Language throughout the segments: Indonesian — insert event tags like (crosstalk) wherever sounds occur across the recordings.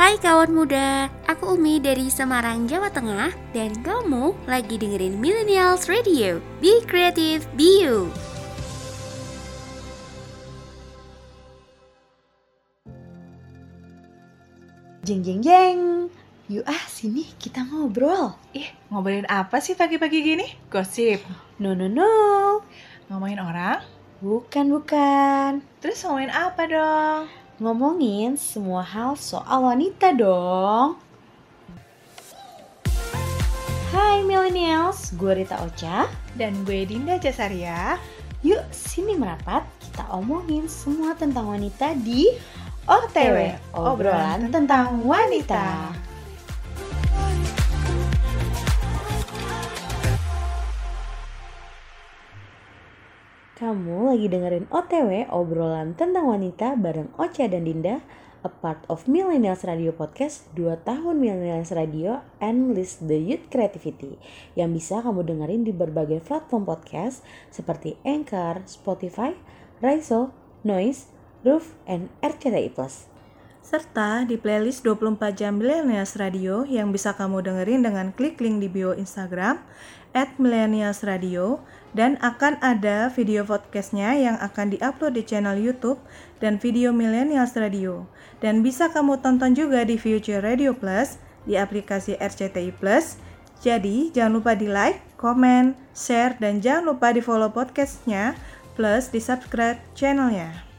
Hai kawan muda, aku Umi dari Semarang, Jawa Tengah Dan kamu lagi dengerin Millennials Radio Be Creative, Be You Jeng jeng jeng Yuk ah sini kita ngobrol Ih, ngobrolin apa sih pagi-pagi gini? Gosip. No no no Ngomongin orang? Bukan bukan Terus ngomongin apa dong? Ngomongin semua hal soal wanita dong Hai millennials, gue Rita Ocha Dan gue Dinda Jasaria. Yuk sini merapat, kita omongin semua tentang wanita di OTW, Obrolan tentang wanita. Kamu lagi dengerin OTW obrolan tentang wanita bareng Ocha dan Dinda, a part of Millennials Radio Podcast 2 tahun Millennials Radio and List the Youth Creativity yang bisa kamu dengerin di berbagai platform podcast seperti Anchor, Spotify, Raiso, Noise, Roof, and RCTI Plus. Serta di playlist 24 jam Millennials Radio yang bisa kamu dengerin dengan klik link di bio Instagram at Millennials Radio dan akan ada video podcastnya yang akan diupload di channel YouTube dan video Millennials Radio. Dan bisa kamu tonton juga di Future Radio Plus di aplikasi RCTI Plus. Jadi jangan lupa di like, komen, share, dan jangan lupa di follow podcastnya plus di subscribe channelnya.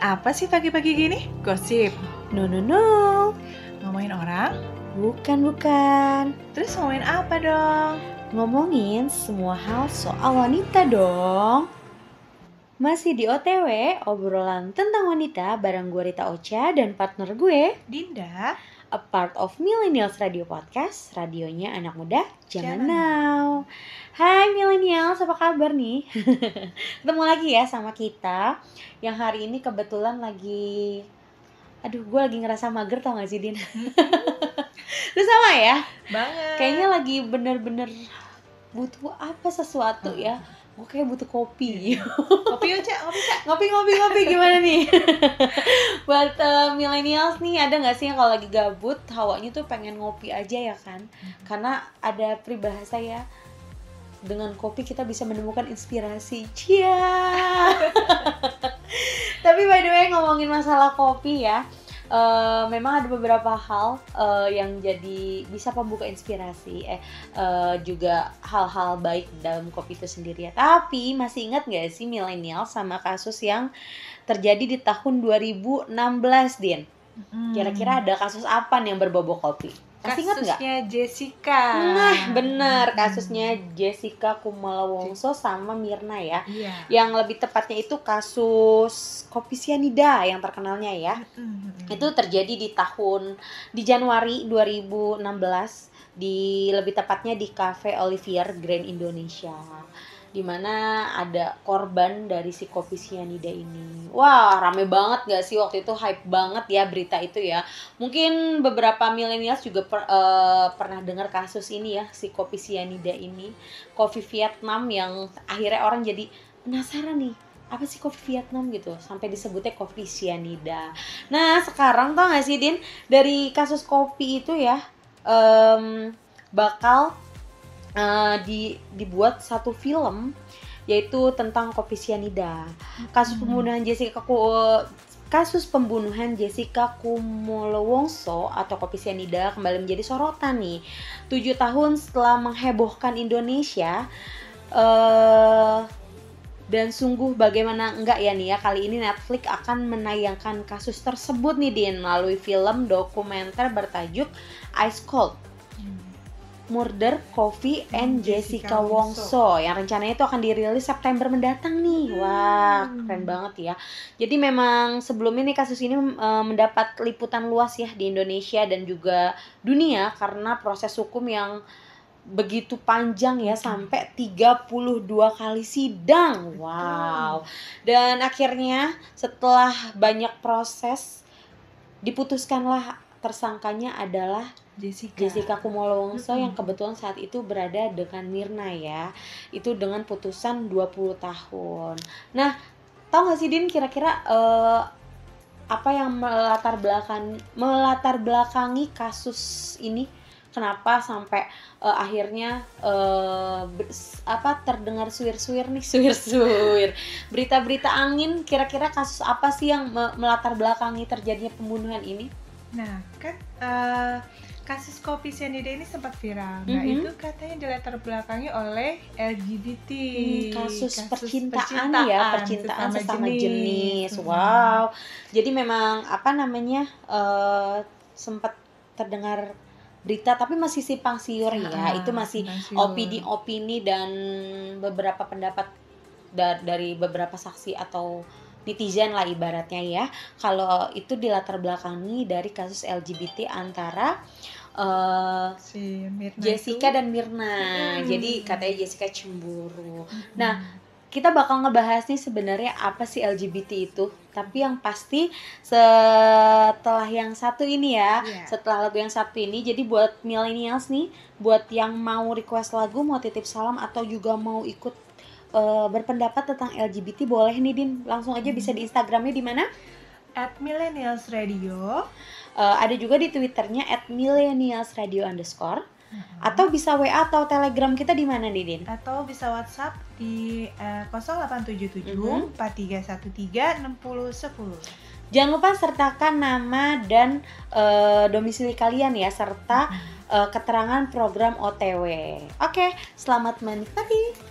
Apa sih pagi-pagi gini? Gosip. No no no. Ngomongin orang? Bukan bukan. Terus ngomongin apa dong? Ngomongin semua hal soal wanita dong. Masih di OTW, obrolan tentang wanita bareng gue Rita Ocha dan partner gue, Dinda. a part of Millennials Radio Podcast, radionya anak muda Zaman now. Hai Millennials, apa kabar nih? (laughs) Ketemu lagi ya sama kita yang hari ini kebetulan lagi Aduh, gue lagi ngerasa mager tau gak sih, Din? (laughs) Lu sama ya? Banget. Kayaknya lagi bener-bener butuh apa sesuatu ya Gue kayak butuh kopi (laughs) kopi yuk, Cak. Kopi, Cak. Ngopi, ngopi, ngopi gimana nih? Buat eh, millennials nih ada gak sih yang kalau lagi gabut Hawanya tuh pengen ngopi aja ya kan Karena ada peribahasa ya dengan kopi kita bisa menemukan inspirasi. Cia. (laughs) Tapi by the way ngomongin masalah kopi ya, eh, memang ada beberapa hal eh, yang jadi bisa pembuka inspirasi, eh eh, juga hal-hal baik dalam kopi itu sendiri ya. Tapi masih ingat nggak sih milenial sama kasus yang terjadi di tahun 2016, Din? Hmm. Kira-kira ada kasus apa nih yang berbobot kopi? Kasusnya Jessica. Nah, bener kasusnya Jessica Kumala Wongso sama Mirna ya. Iya. Yang lebih tepatnya itu kasus kopi sianida yang terkenalnya ya. Mm-mm. Itu terjadi di tahun di Januari 2016 di lebih tepatnya di Cafe Olivier Grand Indonesia. Di mana ada korban dari si kopi sianida ini. Wah, rame banget gak sih waktu itu hype banget ya berita itu ya. Mungkin beberapa milenials juga per- eh, pernah dengar kasus ini ya, si kopi sianida ini. Kopi Vietnam yang akhirnya orang jadi penasaran nih, apa sih kopi Vietnam gitu sampai disebutnya kopi sianida. Nah, sekarang tau gak sih Din, dari kasus kopi itu ya em, bakal eh, di dibuat satu film yaitu tentang kopi sianida. Kasus pembunuhan Jessica Ku- kasus pembunuhan Jessica Kumolo Wongso atau kopi sianida kembali menjadi sorotan nih. Tujuh tahun setelah menghebohkan Indonesia, eh dan sungguh bagaimana enggak ya nih ya kali ini Netflix akan menayangkan kasus tersebut nih Din melalui film dokumenter bertajuk Ice Cold Murder Coffee and Jessica, Jessica Wongso yang rencananya itu akan dirilis September mendatang nih. Wah, keren banget ya. Jadi memang sebelumnya nih kasus ini eh, mendapat liputan luas ya di Indonesia dan juga dunia karena proses hukum yang begitu panjang ya sampai 32 kali sidang. Wow. Dan akhirnya setelah banyak proses diputuskanlah tersangkanya adalah Jessica. Jessica Kumolo Wongso Mm-mm. yang kebetulan saat itu berada dengan Mirna ya. Itu dengan putusan 20 tahun. Nah, tahu gak sih Din kira-kira eh, apa yang melatar belakang melatar belakangi kasus ini? Kenapa sampai eh, akhirnya ber- s- apa terdengar suir-suir nih, (laughs) suir-suir. Berita-berita angin kira-kira kasus apa sih yang me- melatar belakangi terjadinya pembunuhan ini? Nah, kan eh, kasus kopi sianida ini sempat viral. Nah, Mhm. itu katanya dilatar belakangi oleh LGBT. Hmm, kasus, percintaan, ya percintaan sesama, jenis, Mhm. wow jadi memang apa namanya eh sempat terdengar berita tapi masih simpang siur ya Ah, itu masih opini-opini dan beberapa pendapat da- dari beberapa saksi atau netizen lah ibaratnya ya kalau itu dilatar belakangi dari kasus LGBT antara eh, si Mirna Jessica itu- dan Mirna Hmm. jadi katanya Jessica cemburu Mhm. Nah, kita bakal ngebahas nih sebenarnya apa sih LGBT itu. Tapi yang pasti setelah yang satu ini ya, Iya. setelah lagu yang satu ini, jadi buat millennials nih, buat yang mau request lagu, mau titip salam atau juga mau ikut eh, berpendapat tentang LGBT boleh nih Din, langsung aja bisa di Instagramnya di mana? at Millennials Radio Eh, ada juga di Twitternya at millennialsradio underscore atau bisa WA atau Telegram kita di mana nih Din? atau bisa WhatsApp di eh, 0877 Mhm. 4313 6010. Jangan lupa sertakan nama dan eh, domisili kalian ya serta eh, keterangan program OTW. Oke, selamat menikmati.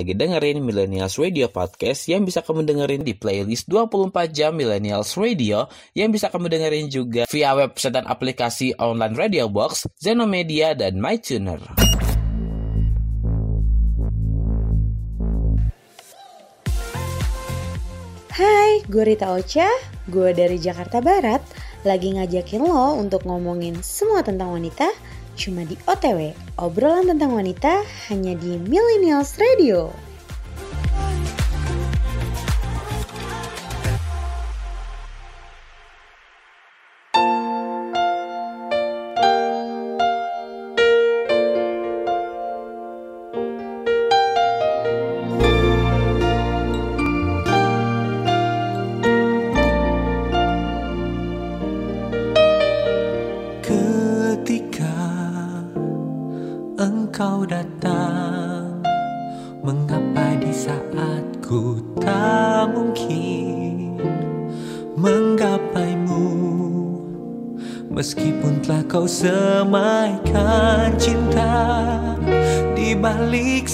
lagi dengerin Millennials Radio Podcast yang bisa kamu dengerin di playlist 24 jam Millennials Radio yang bisa kamu dengerin juga via website dan aplikasi online Radio Box, Zenomedia, dan MyTuner. Hai, gue Rita Ocha, gue dari Jakarta Barat, lagi ngajakin lo untuk ngomongin semua tentang wanita, Cuma di OTW, obrolan tentang wanita hanya di Millennials Radio.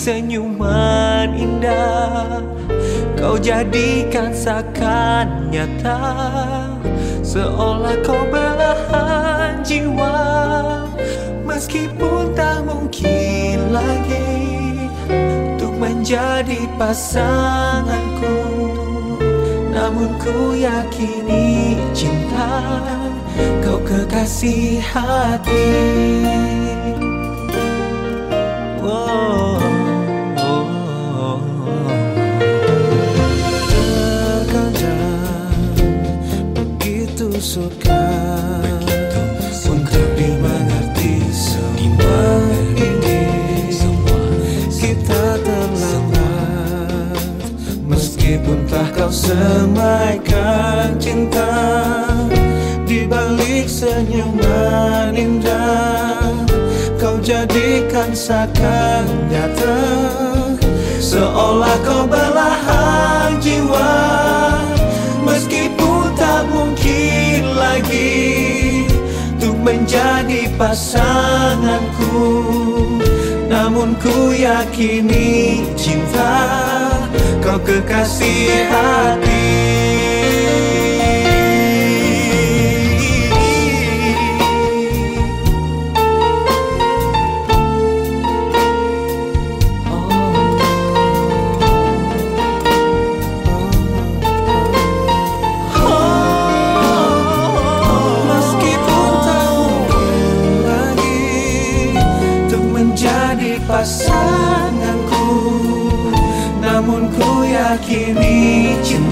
senyuman indah Kau jadikan seakan nyata. Seolah kau belahan jiwa Meskipun tak mungkin lagi Untuk menjadi pasanganku. Namun ku yakini cinta Kau kekasih hati. Oh suka untuk dimengerti semua ini. Kita terlambat meskipun telah kau semaikan cinta di balik senyuman indah kau jadikan seakan nyata seolah kau belahan jiwa. Lagi Untuk menjadi pasanganku. Namun ku yakini cinta Kau kekasih hati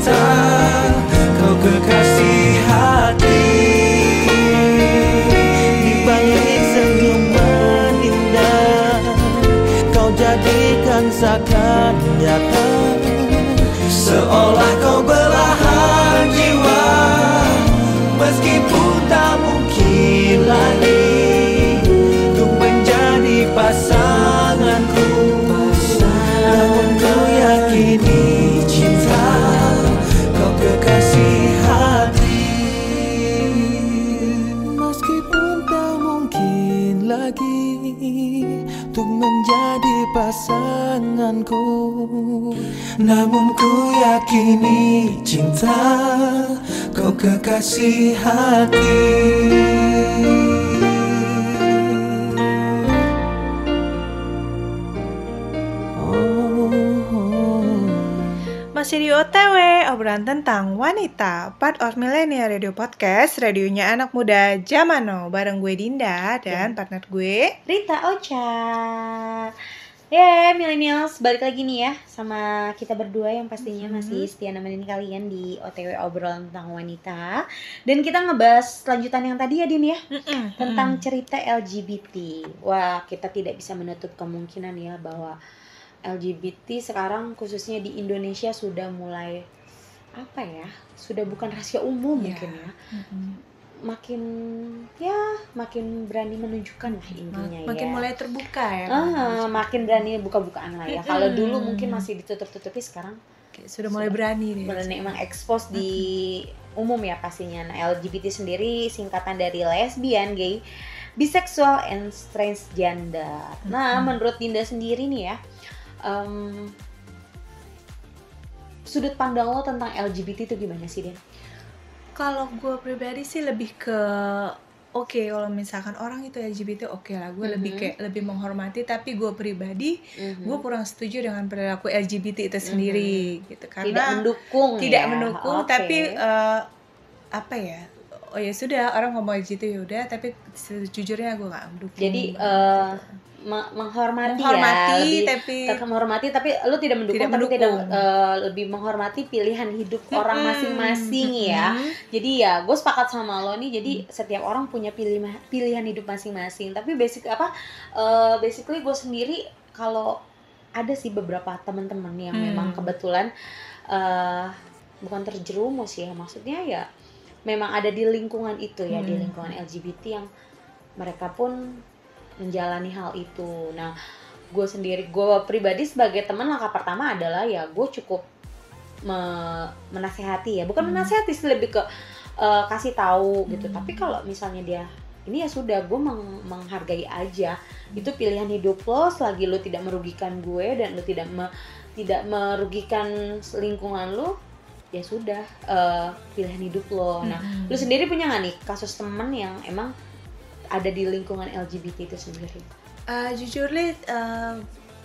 Kau kekasih hati. Di balik senyuman indah Kau jadikan seakan nyata Seolah kau belahan pasanganku Namun ku yakini cinta Kau kekasih hati Masih di OTW, obrolan tentang wanita, part of Millennial Radio Podcast, radionya anak muda zaman now, bareng gue Dinda dan partner gue. Rita Ocha. Yeay, millennials balik lagi nih ya sama kita berdua yang pastinya masih setia nemenin kalian di OTW obrolan tentang wanita. Dan kita ngebahas lanjutan yang tadi ya Din ya tentang cerita LGBT. Wah, kita tidak bisa menutup kemungkinan ya bahwa LGBT sekarang khususnya di Indonesia sudah mulai apa ya? Sudah bukan rahasia umum Iya. mungkin ya. Makin ya makin berani menunjukkan lah intinya ya. Makin mulai terbuka ya. Ah, makin berani buka-bukaan lah ya. Kalau dulu mungkin masih ditutup-tutupi sekarang Kayak Sudah mulai berani nih. berani emang expose di umum ya pastinya. Nah, LGBT sendiri singkatan dari lesbian, gay, bisexual, and transgender. Nah, menurut Dinda sendiri nih ya, em, sudut pandang lo tentang LGBT itu gimana sih, Din? Kalau gue pribadi sih lebih ke oke kalau misalkan orang itu LGBT oke lah gue lebih Mhm. kayak lebih menghormati tapi gue pribadi Mhm. gue kurang setuju dengan perilaku LGBT itu sendiri gitu tidak karena mendukung tidak ya. mendukung Oke. tapi eh, apa ya oh ya sudah orang ngomong gitu ya udah tapi sejujurnya gue gak mendukung Jadi gitu. Me- menghormati, menghormati ya, lebih tapi tetap menghormati tapi lu tidak mendukung Tidak tapi tidak eh, lebih menghormati pilihan hidup orang Mm-mm. masing-masing ya Mm-mm. jadi ya gue sepakat sama lo nih jadi setiap orang punya pilih pilihan hidup masing-masing tapi basic apa eh, basically gue sendiri kalau ada sih beberapa teman-teman yang Hmm. memang kebetulan eh bukan terjerumus ya maksudnya ya memang ada di lingkungan itu ya di Hmm. lingkungan LGBT yang mereka pun menjalani hal itu nah gue sendiri gue pribadi sebagai teman langkah pertama adalah ya gue cukup me- menasehati ya bukan Hmm. menasehati sih lebih ke eh, kasih tahu gitu Hmm. tapi kalau misalnya dia ini ya sudah gue meng- menghargai aja itu pilihan hidup lo selagi lo tidak merugikan gue dan lo tidak me- tidak merugikan lingkungan lo ya sudah eh, pilihan hidup lo nah Mm-mm. lu sendiri punya nggak nih kasus temen yang emang ada di lingkungan LGBT itu sendiri Eh, jujur li eh,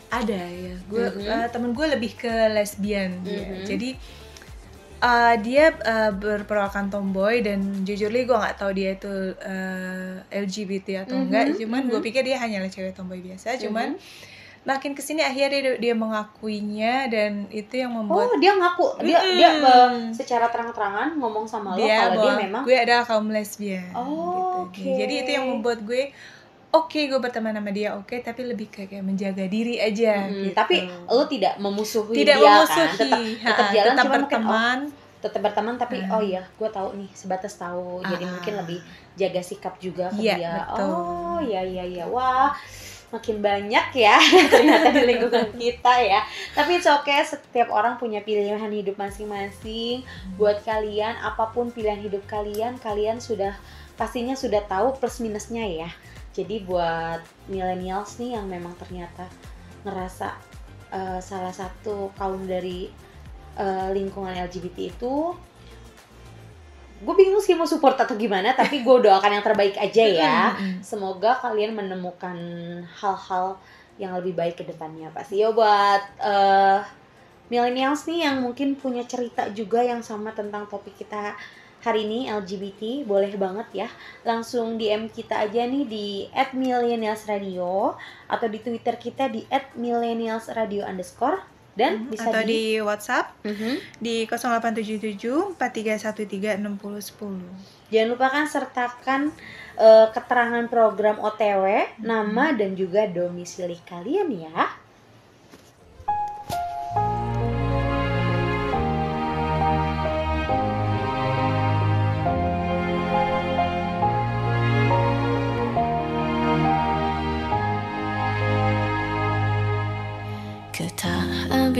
ada ya gue Mhm. eh, temen gue lebih ke lesbian dia Mhm. jadi eh, dia eh, berperawakan tomboy dan jujur li gue nggak tahu dia itu eh, LGBT atau Mhm, enggak cuman gue mhm. pikir dia hanyalah cewek tomboy biasa cuman Mhm. Makin ke sini akhirnya dia, dia mengakuinya dan itu yang membuat oh dia ngaku dia Mm-mm. dia eh, secara terang-terangan ngomong sama lo dia kalau dia memang gue adalah kaum lesbian Oh, gitu. oke. jadi itu yang membuat gue oke gue berteman sama dia oke tapi lebih kayak, kayak menjaga diri aja Mm, gitu. tapi lo tidak memusuhi tidak dia memusuhi kan tetap ha, tetap jalan tetap cuman mungkin, oh, berteman tetap berteman tapi Hmm. oh iya gue tahu nih sebatas tahu jadi Ah. mungkin lebih jaga sikap juga ke Iya, dia betul. oh iya iya iya wah makin banyak ya (laughs) ternyata di lingkungan kita ya. Tapi it's okay setiap orang punya pilihan hidup masing-masing. Buat kalian apa pun pilihan hidup kalian kalian sudah pastinya sudah tahu plus minusnya ya. Jadi buat millennials nih yang memang ternyata ngerasa eh, salah satu kaum dari eh, lingkungan LGBT itu gue bingung sih mau support atau gimana tapi gue (laughs) doakan yang terbaik aja ya. Semoga kalian menemukan hal-hal yang lebih baik ke depannya. Pasti ya buat eh millennials nih yang mungkin punya cerita juga yang sama tentang topik kita hari ini LGBT boleh banget ya. Langsung DM kita aja nih di @millennialsradio atau di Twitter kita di @millennialsradio dan bisa atau di, di WhatsApp Mhm. di 0877 4313 6010. Jangan lupakan sertakan eh, keterangan program OTW, nama dan juga domisili kalian ya.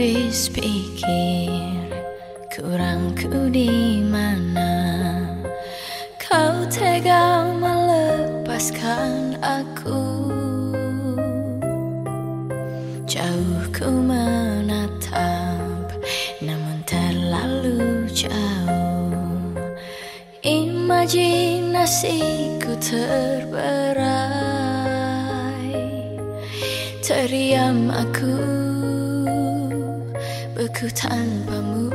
Habis pikir kurangku di mana? Kau tega melepaskan aku. Jauh ku menatap namun terlalu jauh. Imajinasiku terberai. Teriam aku beku tanpamu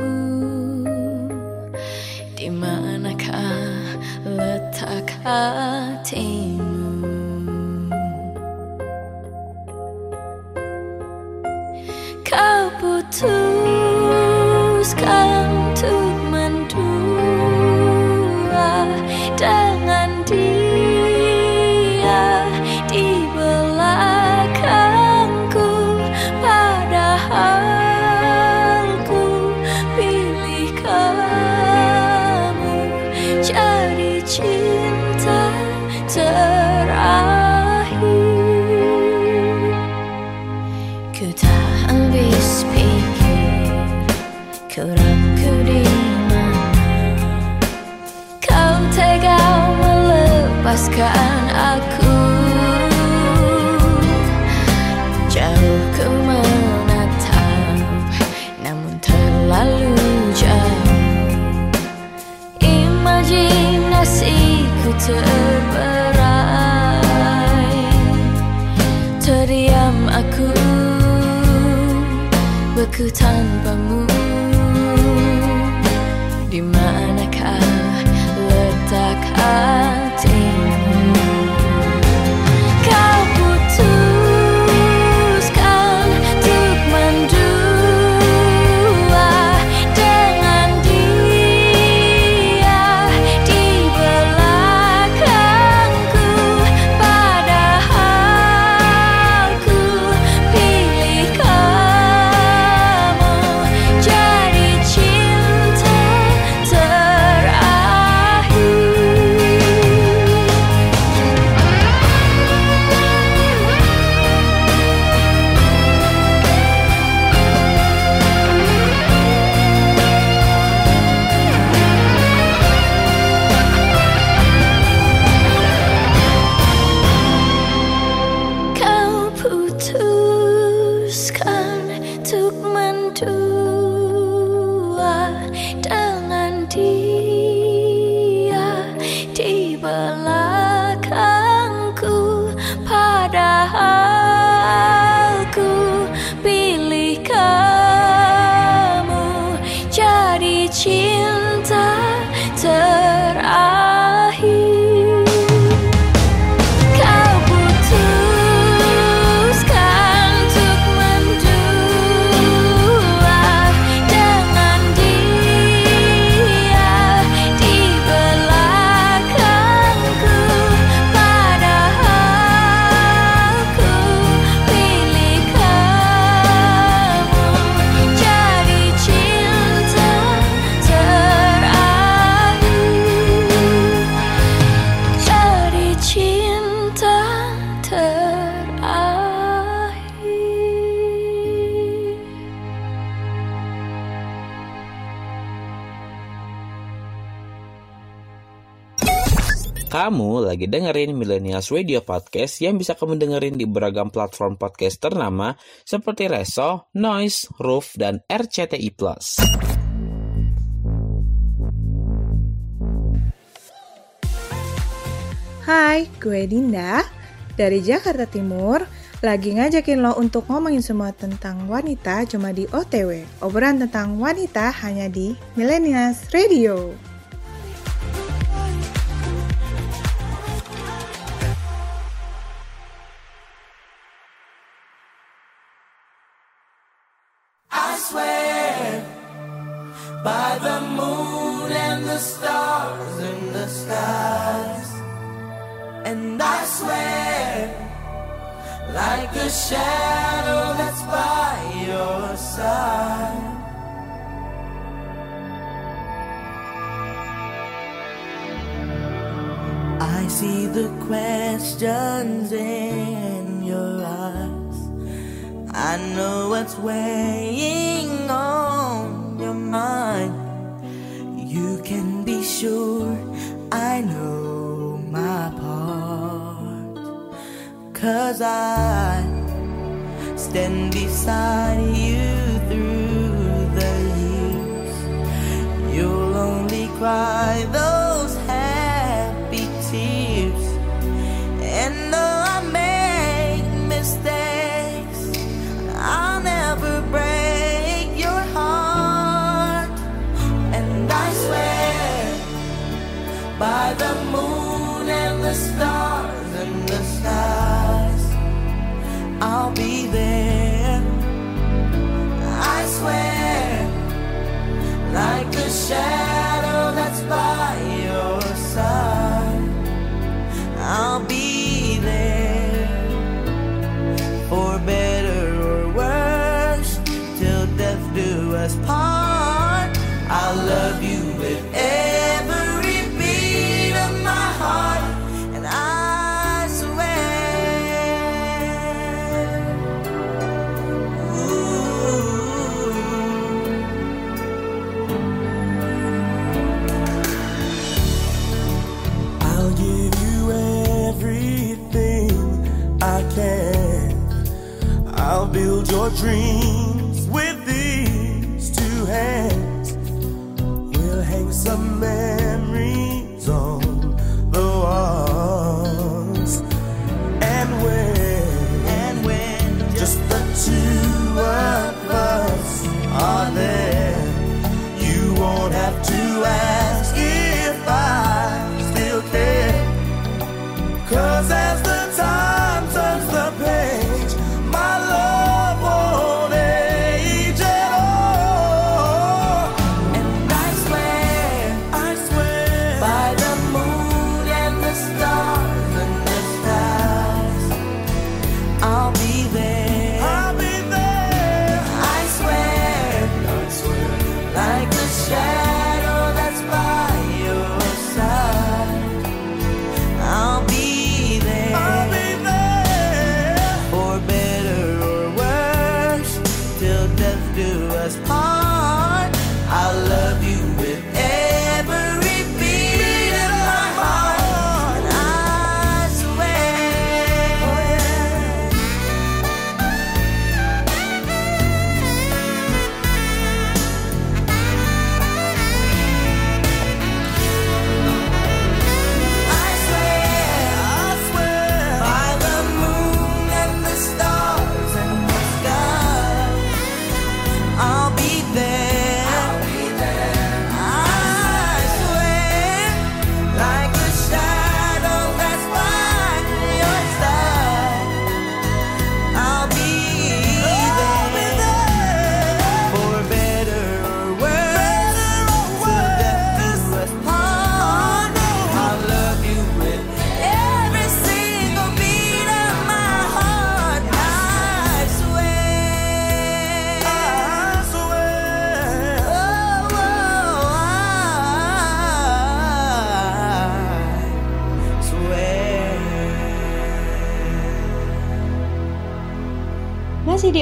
Di manakah letak hatimu? Kau putuskan Kamu lagi dengerin Millennials Radio Podcast yang bisa kamu dengerin di beragam platform podcast ternama seperti Reso, Noise, Roof, dan RCTI+. Hai, gue Dinda dari Jakarta Timur lagi ngajakin lo untuk ngomongin semua tentang wanita cuma di OTW. Obrolan tentang wanita hanya di Millennials Radio. your dreams with these two hands. We'll hang some memories.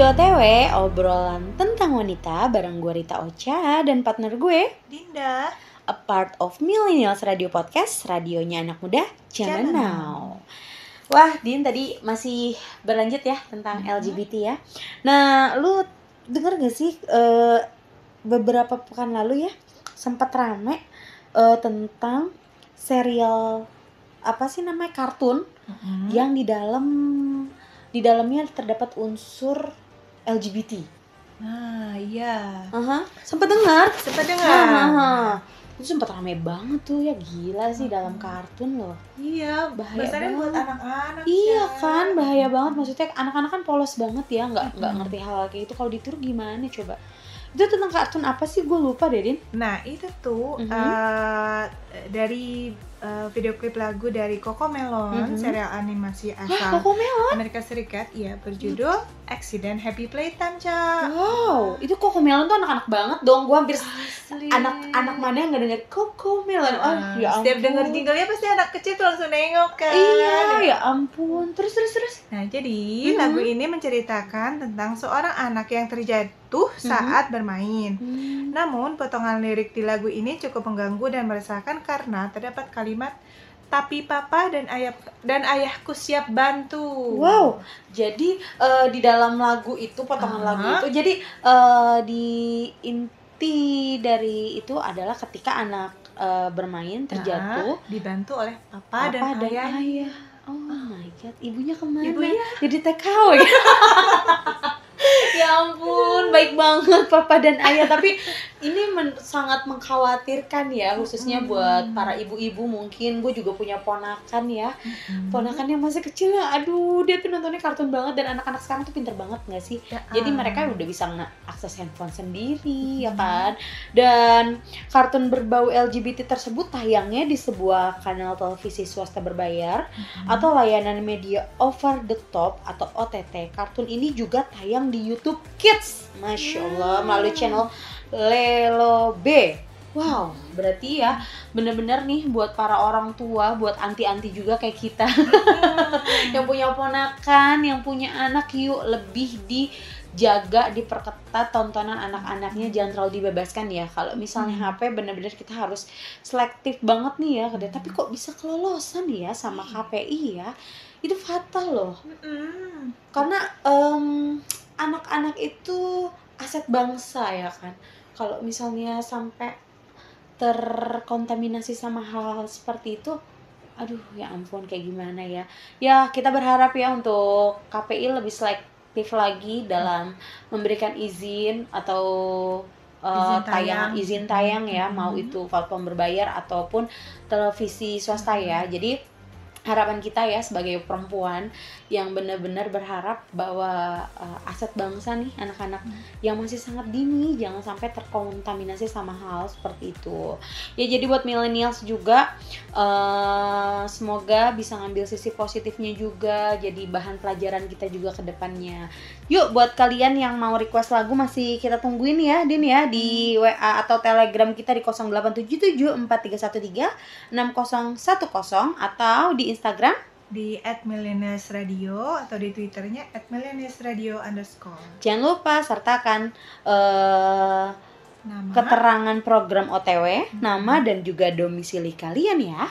OTW, obrolan tentang wanita bareng gue Rita Ocha dan partner gue Dinda A part of Millennials Radio Podcast, radionya anak muda, channel now. now Wah, Din tadi masih berlanjut ya tentang hmm. LGBT ya Nah, lu denger gak sih uh, beberapa pekan lalu ya sempat rame uh, tentang serial apa sih namanya kartun hmm. yang di dalam di dalamnya terdapat unsur LGBT. Nah, iya. Aha, sempat dengar. Sempat dengar. itu sempat rame banget tuh ya gila sih dalam kartun loh. Iya, Bahaya bahasanya buat banget. anak-anak. Iya ya. kan, bahaya banget maksudnya anak-anak kan polos banget ya, nggak nggak Mm-mm. ngerti hal kayak itu. Kalau ditiru gimana coba? Itu tentang kartun apa sih? Gue lupa deh, Din. Nah, itu tuh Mhm. eh, dari eh, video klip lagu dari Coco Melon, Mhm. serial animasi Hah, asal Koko Melon? Amerika Serikat, ya berjudul Accident Happy Playtime, Ca. Wow, itu Koko Melon tuh anak-anak banget dong. Gue hampir anak-anak mana yang nggak denger Koko Melon? Oh, Ah, ya Setiap denger jinglenya pasti anak kecil tuh langsung nengok kan. Iya, ya ampun. Terus terus terus. Nah, jadi Mhm. lagu ini menceritakan tentang seorang anak yang terjatuh Mhm. saat bermain. Namun, potongan lirik di lagu ini cukup mengganggu dan meresahkan karena terdapat kalimat tapi papa dan ayah dan ayahku siap bantu. Wow, jadi eh, di dalam lagu itu potongan Aha. lagu itu, jadi eh, di inti dari itu adalah ketika anak eh, bermain terjatuh, Nah, dibantu oleh papa, dan, ayah. ayah. Oh my god, ibunya ke mana? Ibunya Jadi TKW. (laughs) (laughs) ya ampun, baik banget papa dan ayah. Tapi ini men- sangat mengkhawatirkan ya, khususnya Hmm. buat para ibu-ibu mungkin. Gue juga punya ponakan ya Mm-mm. ponakan yang masih kecil ya aduh dia tuh nontonnya kartun banget dan anak-anak sekarang tuh pinter banget nggak sih Ya, jadi mereka udah bisa akses handphone sendiri ya kan dan kartun berbau LGBT tersebut tayangnya di sebuah kanal televisi swasta berbayar Mm-mm. atau layanan media over the top atau OTT kartun ini juga tayang di YouTube Kids masya Allah Hmm. melalui channel Lelo B Wow, berarti ya bener-bener nih buat para orang tua, buat anti-anti juga kayak kita (laughs) yang punya ponakan, yang punya anak yuk lebih dijaga, diperketat tontonan anak-anaknya jangan terlalu dibebaskan ya. Kalau misalnya Hmm. HP bener-bener kita harus selektif banget nih ya, tapi kok bisa kelolosan ya sama KPI ya? Itu fatal loh. Karena em, anak-anak itu aset bangsa ya kan. Kalau misalnya sampai terkontaminasi sama hal seperti itu, aduh ya ampun kayak gimana ya. Ya kita berharap ya untuk KPI lebih selektif lagi dalam memberikan izin atau uh, Izin tayang tayang. izin tayang ya, mau Mhm. itu platform berbayar ataupun televisi swasta ya. Jadi harapan kita ya sebagai perempuan yang benar-benar berharap bahwa uh, aset bangsa nih anak-anak yang masih sangat dini jangan sampai terkontaminasi sama hal seperti itu. Ya jadi buat millennials juga uh, semoga bisa ngambil sisi positifnya juga jadi bahan pelajaran kita juga ke depannya. Yuk buat kalian yang mau request lagu masih kita tungguin ya Din ya di WA atau Telegram kita di 08774313 6010 atau di Instagram di radio atau di twitternya @millennialsradio underscore. Jangan lupa sertakan eh, nama. keterangan program OTW, nama dan juga domisili kalian ya.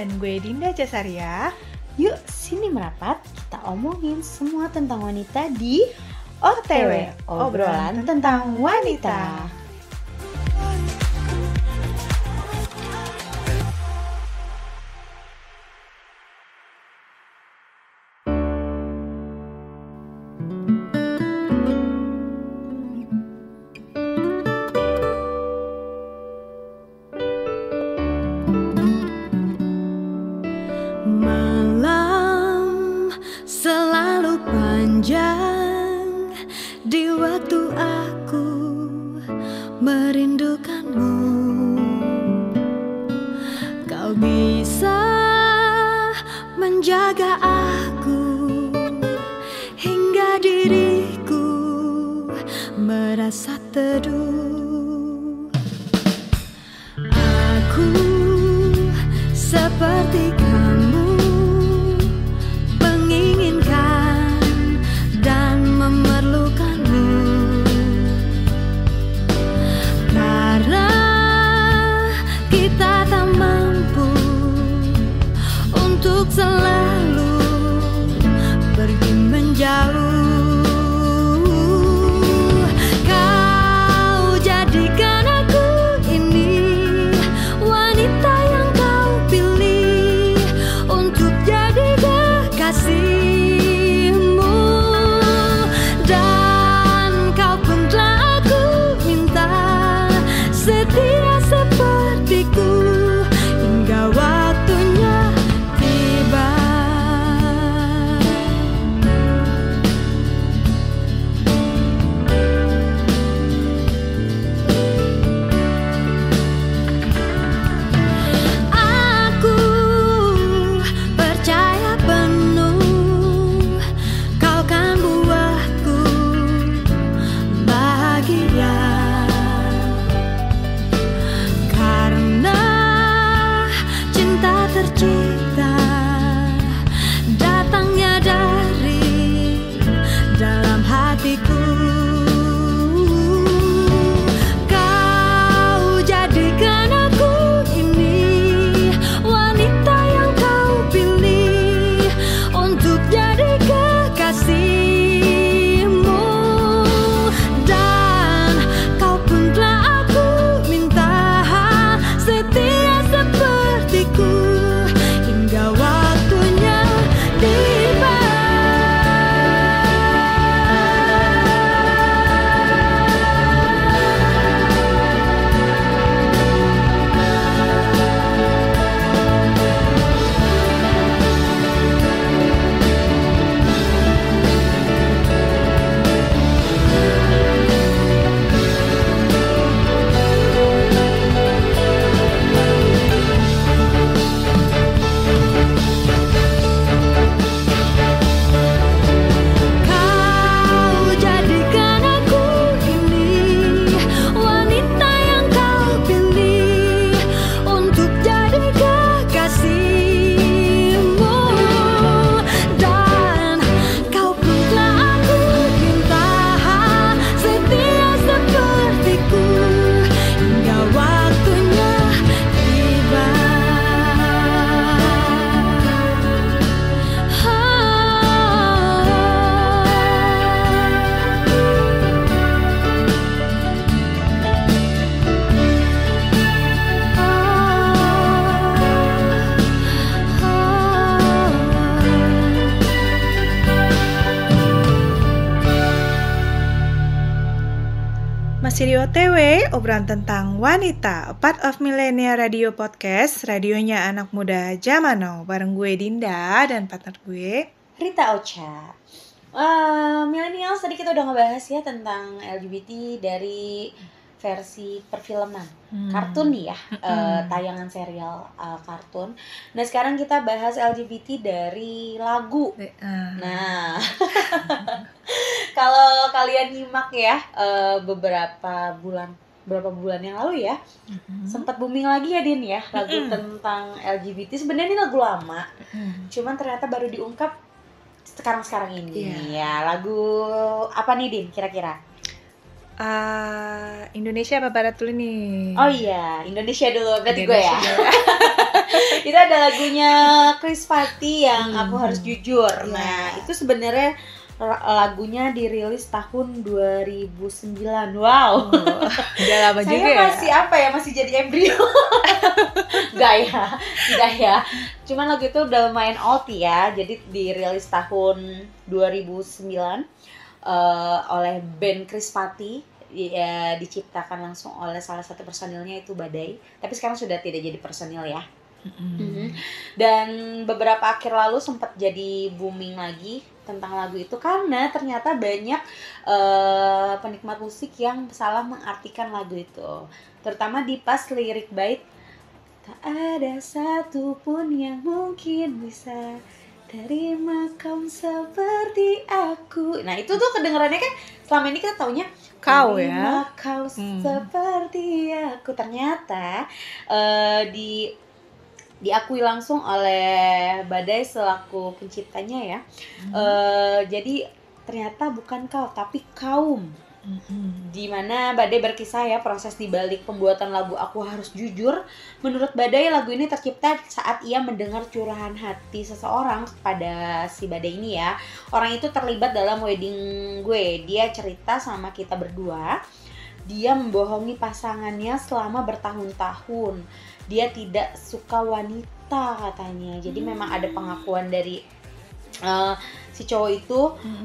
Dan gue Dinda Casaria. Yuk sini merapat, kita omongin semua tentang wanita di OTW, obrolan tentang wanita. Seperti obrolan tentang wanita, part of Millennial Radio Podcast, radionya anak muda zaman now, bareng gue Dinda dan partner gue. Rita Ocha. Eh, millennials tadi kita udah ngebahas ya tentang LGBT dari versi perfilman kartun nih ya eh, tayangan serial eh, kartun. Nah sekarang kita bahas LGBT dari lagu. Ah, Nah, (laughs) kalau kalian nyimak ya beberapa bulan beberapa bulan yang lalu ya sempat booming lagi ya Din ya lagu Mm-mm. tentang LGBT sebenarnya ini lagu lama Mm. cuman ternyata baru diungkap sekarang sekarang ini Iya. ya lagu apa nih Din kira-kira Ah, Indonesia apa Barat dulu nih? oh iya Indonesia dulu berarti gue ya (laughs) itu ada lagunya Chris Patti yang aku harus jujur. Nah, itu sebenarnya lagunya dirilis tahun 2009. Wow. Udah lama (laughs) Saya juga ya. masih apa ya? Masih jadi embrio. (laughs) Enggak ya. Tidak ya. Cuman lagu itu udah lumayan old ya. Jadi dirilis tahun 2009 eh, oleh band Chris Patti ya, diciptakan langsung oleh salah satu personilnya itu Badai. Tapi sekarang sudah tidak jadi personil ya. Mhm. Dan beberapa akhir lalu sempat jadi booming lagi tentang lagu itu karena ternyata banyak eh, penikmat musik yang salah mengartikan lagu itu. Terutama di pas lirik bait tak ada satupun yang mungkin bisa terima kau seperti aku. Nah itu tuh kedengarannya kan selama ini kita taunya Kau "Terima ya. kau Hmm. seperti aku. Ternyata eh, di diakui langsung oleh Badai selaku penciptanya ya. Eh, jadi ternyata bukan kau tapi kaum. Di mana Badai berkisah ya proses dibalik pembuatan lagu Aku Harus Jujur. Menurut Badai lagu ini tercipta saat ia mendengar curahan hati seseorang kepada si Badai ini ya. Orang itu terlibat dalam wedding gue. Dia cerita sama kita berdua. Dia membohongi pasangannya selama bertahun-tahun. Dia tidak suka wanita katanya. Jadi memang ada pengakuan dari eh, si cowok itu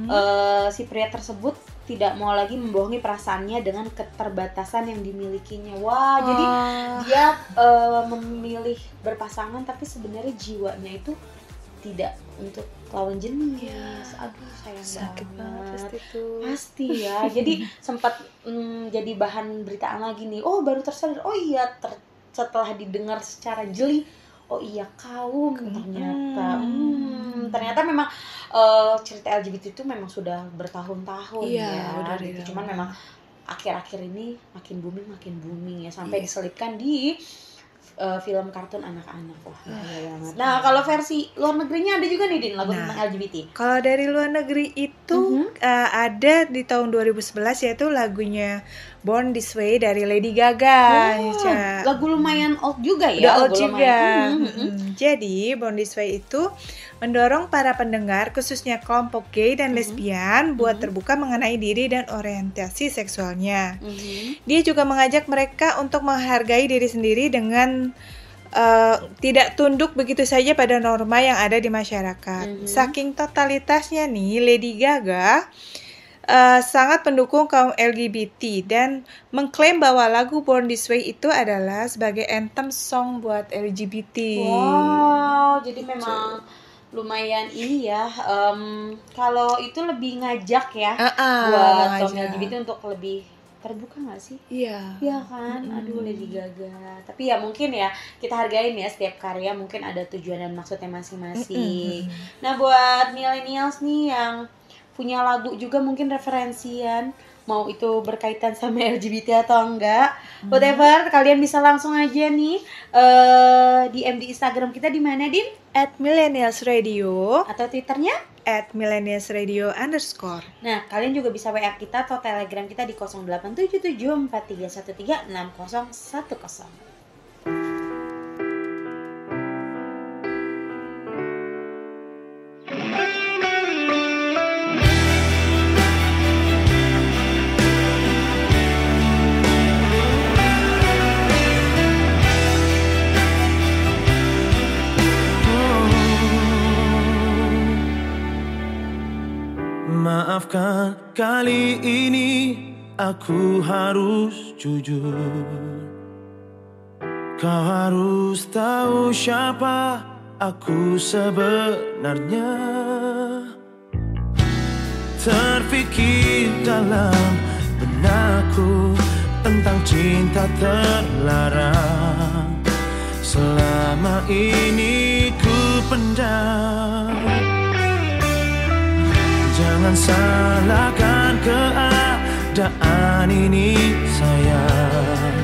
eh, si pria tersebut tidak mau lagi membohongi perasaannya dengan keterbatasan yang dimilikinya. Wah, jadi dia eh, memilih berpasangan tapi sebenarnya jiwanya itu tidak untuk lawan jenis. Aduh, sayang sakit banget pasti itu. Pasti (laughs) ya. Jadi sempat mm, jadi bahan beritaan lagi nih. Oh, baru tersadar. Oh iya, ter- setelah didengar secara jeli. Oh iya, kaum ternyata. Hmm, ternyata memang eh, cerita LGBT itu memang sudah bertahun-tahun Iya, ya. udah gitu. Cuman memang akhir-akhir ini makin booming makin booming ya sampai Iya. diselipkan di eh, film kartun anak-anak wah Ah, bahaya banget. Nah kalau versi luar negerinya ada juga nih din lagu Nah. tentang LGBT. Kalau dari luar negeri itu Mhm. eh, ada di tahun 2011 yaitu lagunya Born This Way dari Lady Gaga. Ica. lagu lumayan old juga ya. Udah old juga. Hmm, hmm, hmm. Jadi Born This Way itu mendorong para pendengar khususnya kelompok gay dan Mhm. lesbian buat Mhm. terbuka mengenai diri dan orientasi seksualnya. Mhm. Dia juga mengajak mereka untuk menghargai diri sendiri dengan eh, tidak tunduk begitu saja pada norma yang ada di masyarakat. Mhm. Saking totalitasnya nih, Lady Gaga eh, sangat pendukung kaum LGBT dan mengklaim bahwa lagu Born This Way itu adalah sebagai anthem song buat LGBT. Wow, jadi memang lumayan ini ya. em, kalau itu lebih ngajak ya Ah, ah, buat kaum. LGBT untuk lebih terbuka nggak sih? Iya. Iya kan, aduh Lady Gaga. Tapi ya mungkin ya kita hargain ya setiap karya mungkin ada tujuan dan maksudnya masing-masing. Nah buat millennials nih yang punya lagu juga mungkin referensian mau itu berkaitan sama (laughs) LGBT atau enggak, whatever kalian bisa langsung aja nih eh DM di Instagram kita di mana din At Millennials Radio, atau Twitternya. at Millennials Radio underscore. Nah kalian juga bisa WA kita atau Telegram kita di 0877431360. Maafkan kali ini aku harus jujur. Kau harus tahu siapa aku sebenarnya. Terfikir dalam benakku tentang cinta terlarang. Selama ini ku pendam Jangan salahkan keadaan ini sayang.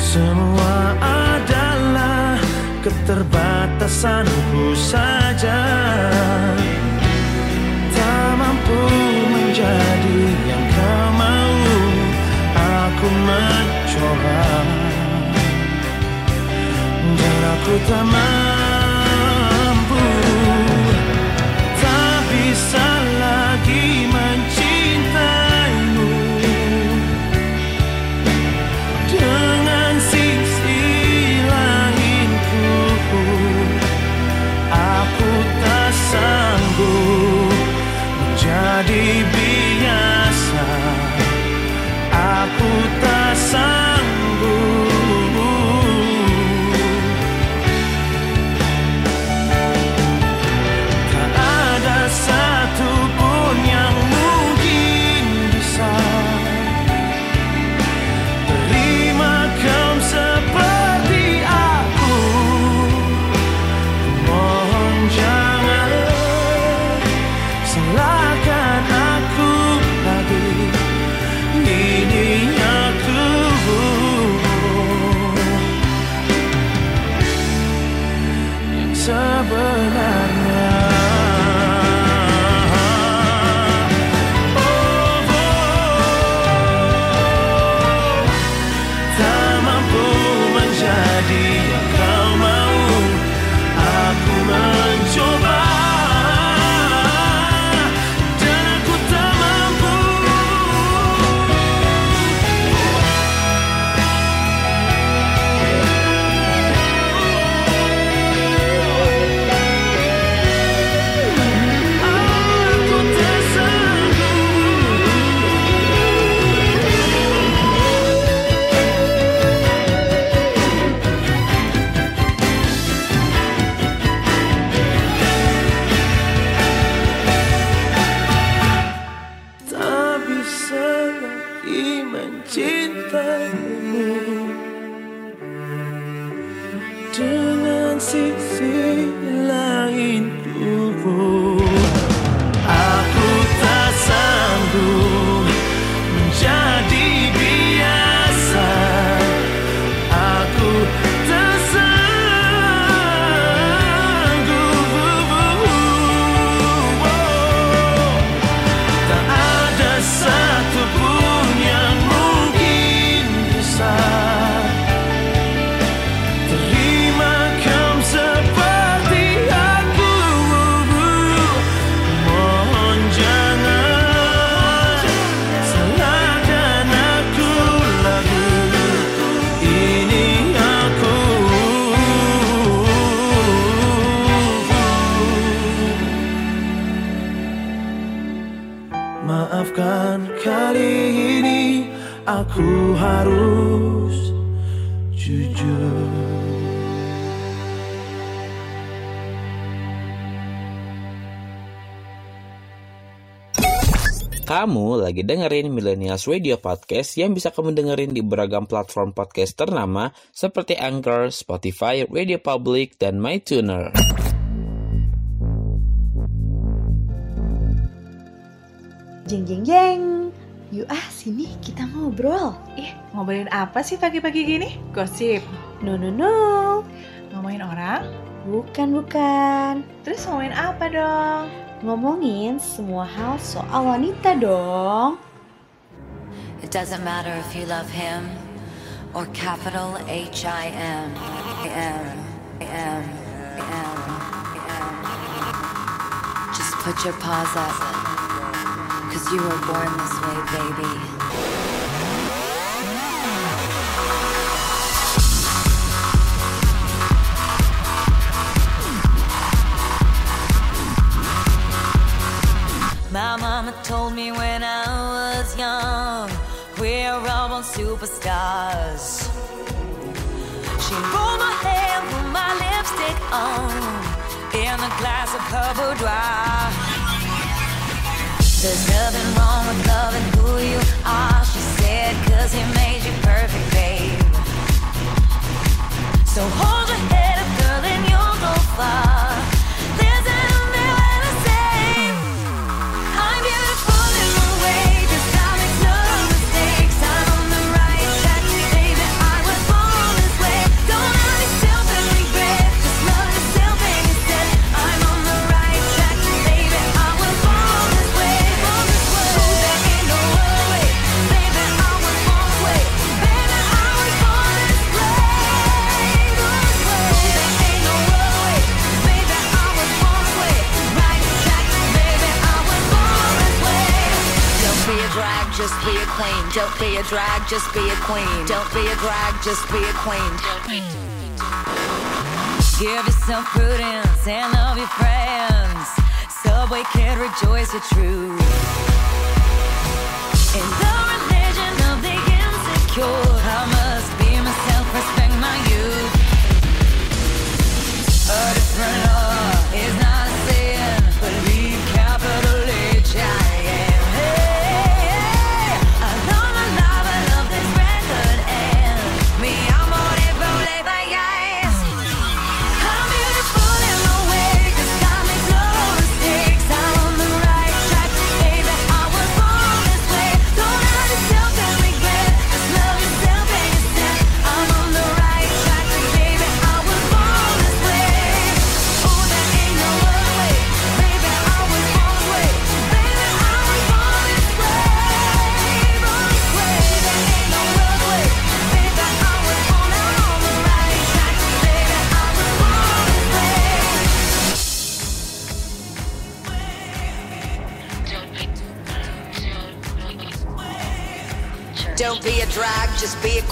Semua adalah keterbatasanku saja. Tak mampu menjadi yang kau mau Aku mencoba. Dan aku tak mampu Dengan sisi lain aku harus jujur Kamu lagi dengerin Millennials Radio Podcast yang bisa kamu dengerin di beragam platform podcast ternama seperti Anchor, Spotify, Radio Public, dan MyTuner. Jeng jeng jeng. Yuk ah sini kita ngobrol. Ih, ngobrolin apa sih pagi-pagi gini? Gosip. No no no. Ngomongin orang? Bukan bukan. Terus ngomongin apa dong? Ngomongin semua hal soal wanita dong. It doesn't matter if you love him or capital H I M M M M M. Just put your paws up, cause you were born this way, baby. My mama told me when I was young, we're all born superstars. She rolled my hair, put my lipstick on, in a glass of her. There's nothing wrong with loving who you are, she said, cause he made you perfect, babe. So hold your head up, girl, and you'll go far. Just be a queen. Don't be a drag, just be a queen. Give yourself prudence and love your friends. Subway kid, rejoice your truth. In the religion of the insecure,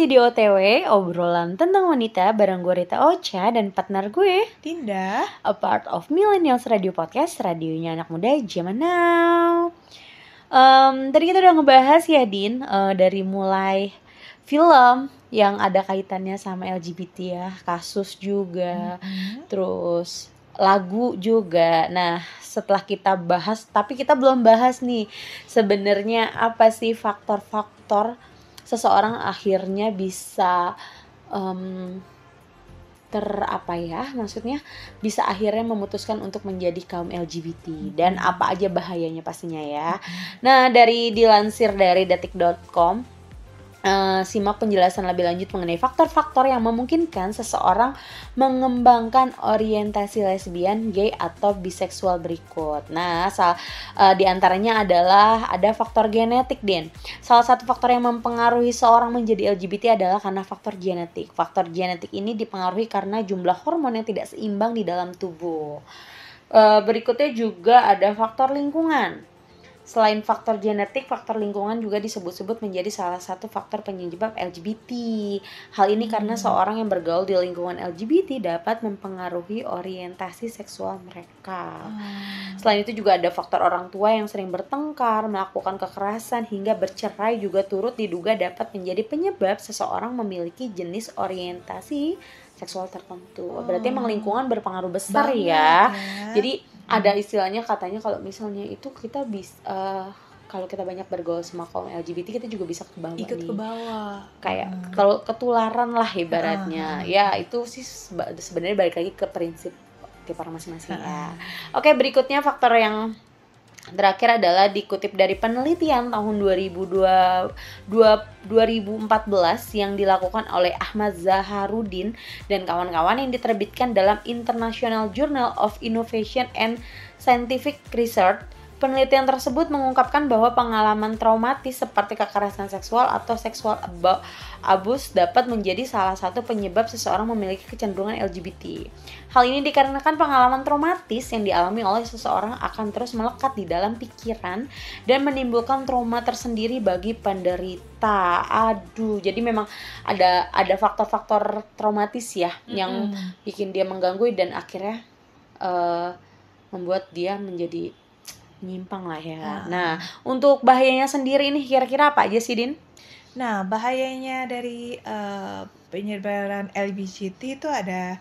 Masih di OTW, obrolan tentang wanita bareng gue Rita Ocha dan partner gue. Dinda, A part of Millennials Radio Podcast, radionya anak muda zaman now. Em, Tadi kita udah ngebahas ya Din, eh, dari mulai film yang ada kaitannya sama LGBT ya, kasus juga, terus lagu juga. Nah, setelah kita bahas, tapi kita belum bahas nih sebenarnya apa sih faktor-faktor seseorang akhirnya bisa em, ter apa ya maksudnya bisa akhirnya memutuskan untuk menjadi kaum LGBT dan apa aja bahayanya pastinya ya. Nah, dari dilansir dari detik.com eh, simak penjelasan lebih lanjut mengenai faktor-faktor yang memungkinkan seseorang mengembangkan orientasi lesbian, gay atau biseksual berikut. Nah, sal eh, di antaranya adalah ada faktor genetik, Den. Salah satu faktor yang mempengaruhi seorang menjadi LGBT adalah karena faktor genetik. Faktor genetik ini dipengaruhi karena jumlah hormon yang tidak seimbang di dalam tubuh. Eh, berikutnya juga ada faktor lingkungan. Selain faktor genetik, faktor lingkungan juga disebut-sebut menjadi salah satu faktor penyebab LGBT. Hal ini karena seorang yang bergaul di lingkungan LGBT dapat mempengaruhi orientasi seksual mereka. Selain itu juga ada faktor orang tua yang sering bertengkar, melakukan kekerasan hingga bercerai juga turut diduga dapat menjadi penyebab seseorang memiliki jenis orientasi seksual tertentu. Berarti emang lingkungan berpengaruh besar Banget ya. ya. Jadi ada istilahnya katanya kalau misalnya itu kita bisa kalau kita banyak bergaul sama kaum LGBT kita juga bisa ke bawah ikut nih. ke bawah. Kayak kalau ketularan lah ibaratnya. Ya itu sih sebenarnya balik lagi ke prinsip tiap orang masing-masing ya. Oke, berikutnya faktor yang terakhir adalah dikutip dari penelitian tahun 2002, 2014 yang dilakukan oleh Ahmad Zaharudin dan kawan-kawan yang diterbitkan dalam International Journal of Innovation and Scientific Research Penelitian tersebut mengungkapkan bahwa pengalaman traumatis seperti kekerasan seksual atau seksual abuse dapat menjadi salah satu penyebab seseorang memiliki kecenderungan LGBT. Hal ini dikarenakan pengalaman traumatis yang dialami oleh seseorang akan terus melekat di dalam pikiran dan menimbulkan trauma tersendiri bagi penderita. Aduh, jadi memang ada ada faktor-faktor traumatis ya yang bikin dia mengganggu dan akhirnya eh, membuat dia menjadi nyimpang lah ya. Nah, untuk bahayanya sendiri ini kira-kira apa aja sih, Din? Nah, bahayanya dari eh, penyebaran LGBT itu ada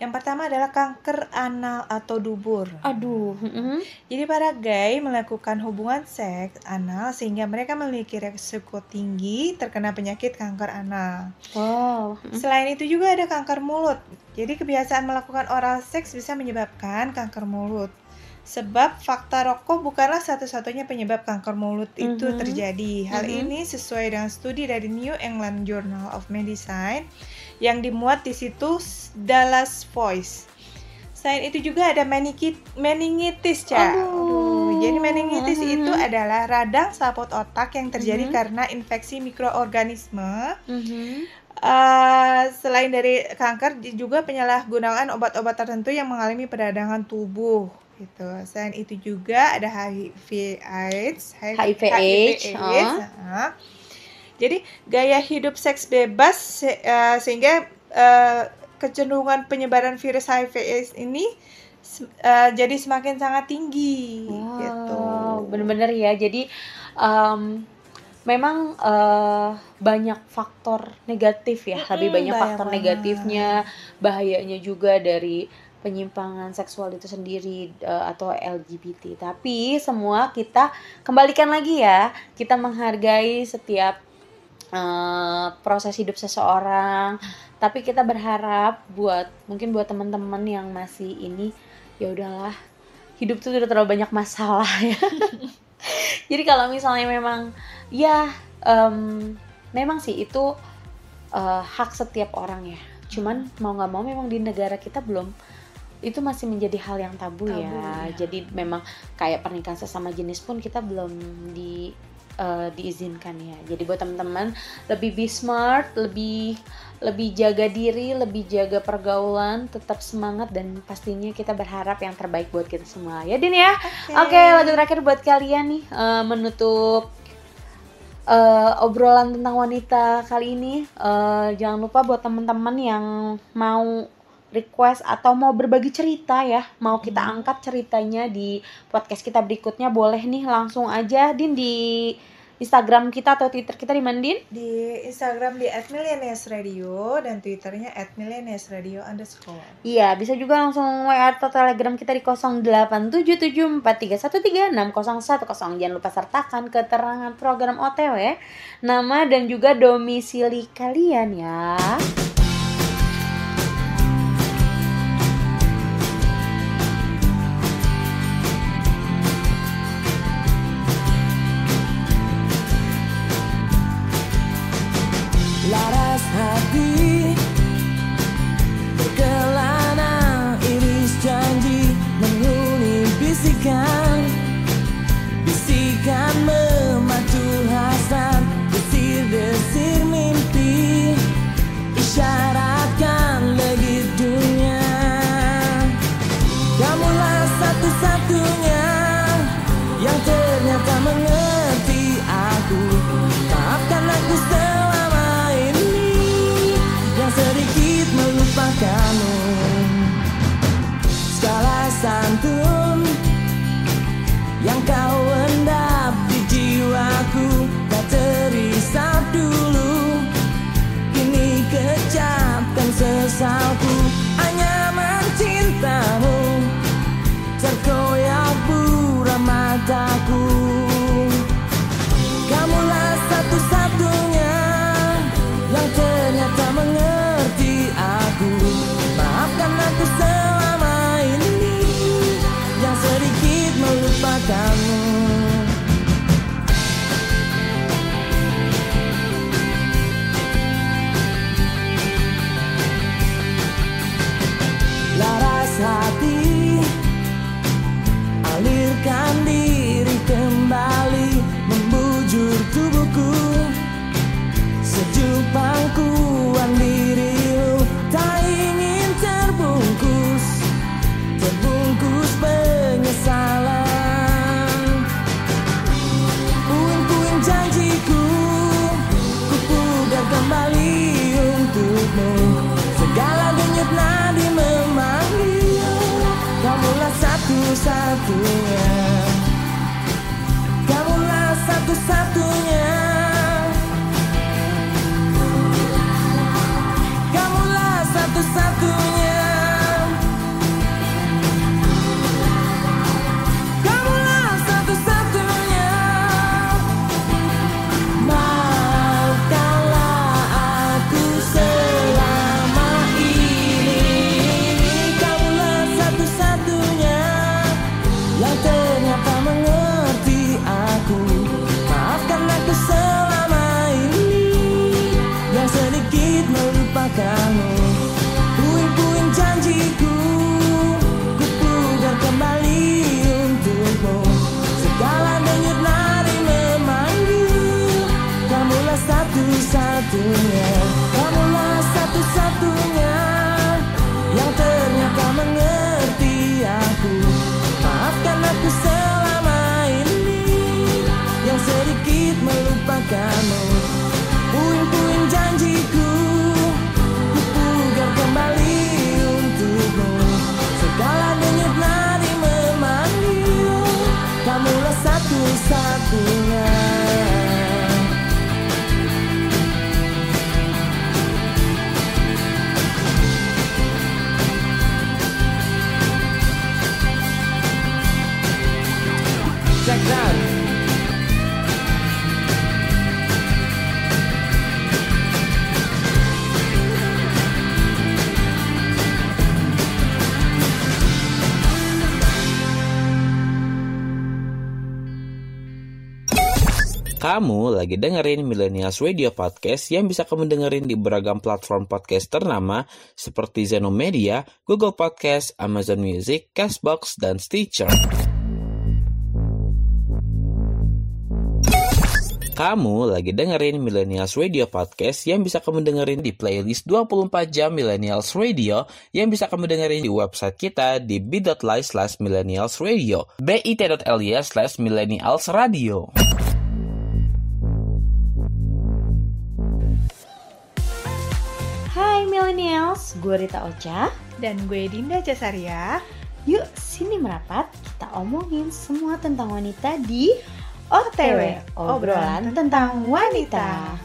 yang pertama adalah kanker anal atau dubur. Aduh, mm-mm. Jadi para gay melakukan hubungan seks anal sehingga mereka memiliki resiko tinggi terkena penyakit kanker anal. wow. Selain itu juga ada kanker mulut. Jadi kebiasaan melakukan oral seks bisa menyebabkan kanker mulut. Sebab fakta rokok bukanlah satu-satunya penyebab kanker mulut itu Mhm. terjadi. Hal Mhm. ini sesuai dengan studi dari New England Journal of Medicine yang dimuat di situs Dallas Voice. Selain itu juga ada meningitis, Cak. Aduh. Jadi meningitis Mhm. itu adalah radang sapot otak yang terjadi Mhm. karena infeksi mikroorganisme. Eh, selain dari kanker juga penyalahgunaan obat-obat tertentu yang mengalami peradangan tubuh gitu. Selain itu juga ada HIV AIDS, HIV AIDS, nah. Jadi gaya hidup seks bebas se- eh, sehingga eh, kecenderungan penyebaran virus HIV AIDS ini eh, jadi semakin sangat tinggi gitu. Wow, bener-bener ya. Jadi em, memang eh, banyak faktor negatif ya, lebih Mm-mm, banyak banyak faktor banget. negatifnya, bahayanya juga dari penyimpangan seksual itu sendiri eh, atau LGBT. Tapi semua kita kembalikan lagi ya, kita menghargai setiap eh, proses hidup seseorang. Tapi kita berharap buat mungkin buat teman-teman yang masih ini ya udahlah hidup tuh udah terlalu banyak masalah ya. (laughs) Jadi kalau misalnya memang ya em, memang sih itu eh, hak setiap orang ya. Cuman mau nggak mau memang di negara kita belum itu masih menjadi hal yang tabu, Tabu, ya. ya. Jadi memang kayak pernikahan sesama jenis pun kita belum di eh, diizinkan ya. Jadi buat teman-teman lebih be smart, lebih lebih jaga diri, lebih jaga pergaulan, tetap semangat dan pastinya kita berharap yang terbaik buat kita semua. Ya Din ya. Oke, lagu terakhir buat kalian nih eh, menutup eh, obrolan tentang wanita kali ini. Eh, jangan lupa buat teman-teman yang mau request atau mau berbagi cerita ya, mau kita angkat ceritanya di podcast kita berikutnya boleh nih langsung aja Din di Instagram kita atau Twitter kita di mana Din? Di Instagram di @millennialsradio dan Twitternya @millennialsradio underscore. Iya, bisa juga langsung WA atau Telegram kita di 087743136010. Jangan lupa sertakan keterangan program OTW, nama dan juga domisili kalian ya. Satu-satunya Kamulah lagi dengerin Millennials Radio Podcast yang bisa kamu dengerin di beragam platform podcast ternama seperti Zenomedia, Google Podcast, Amazon Music, Castbox, dan Stitcher. Kamu lagi dengerin Millennials Radio Podcast yang bisa kamu dengerin di playlist 24 jam Millennials Radio yang bisa kamu dengerin di website kita di bit.ly slash millennials radio bit.ly slash millennials radio. Hai millennials, gue Rita Ocha. Dan gue Dinda Cesaria. Yuk sini merapat, kita omongin semua tentang wanita di OTW, obrolan tentang wanita.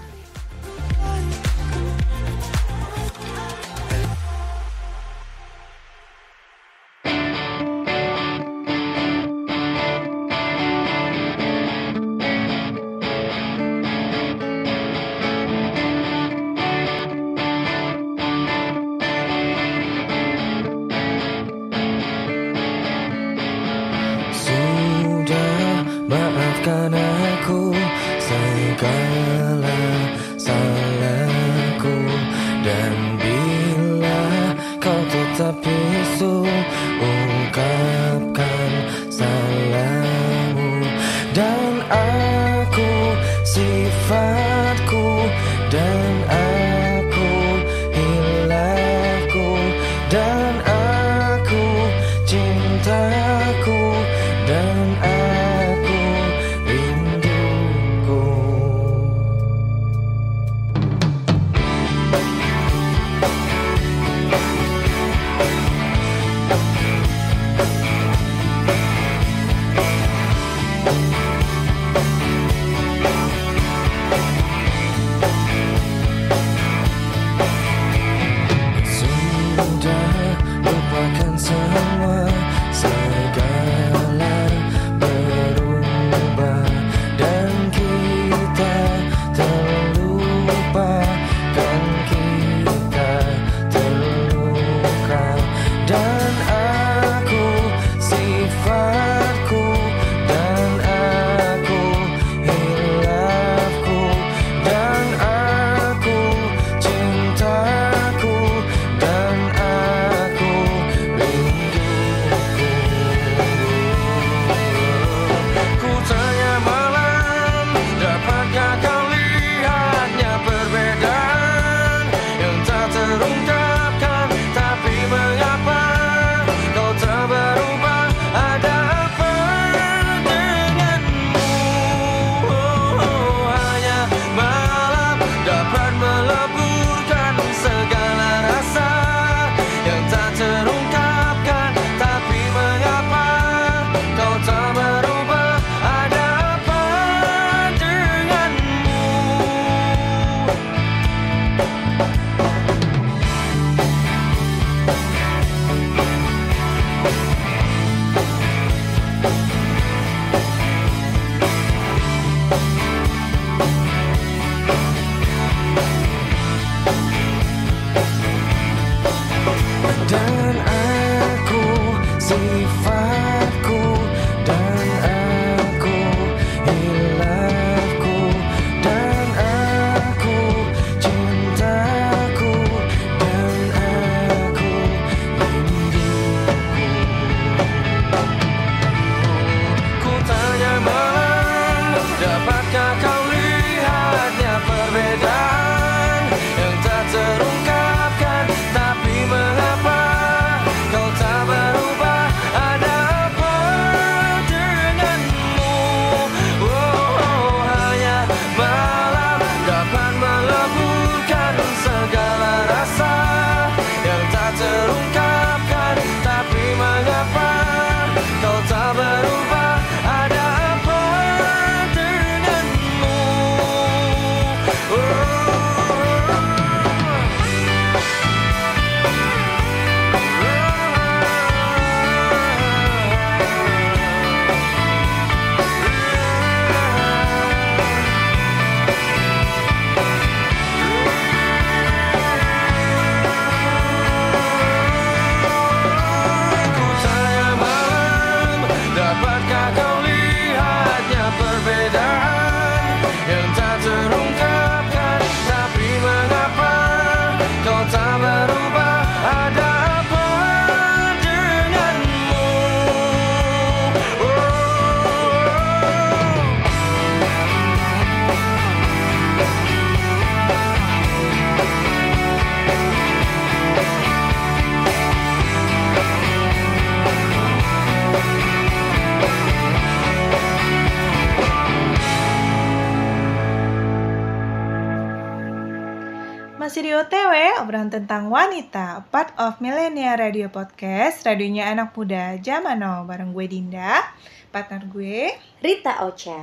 Tentang wanita, part of Millennial Radio Podcast, radionya anak muda zaman now, bareng gue Dinda, partner gue. Rita Ocha.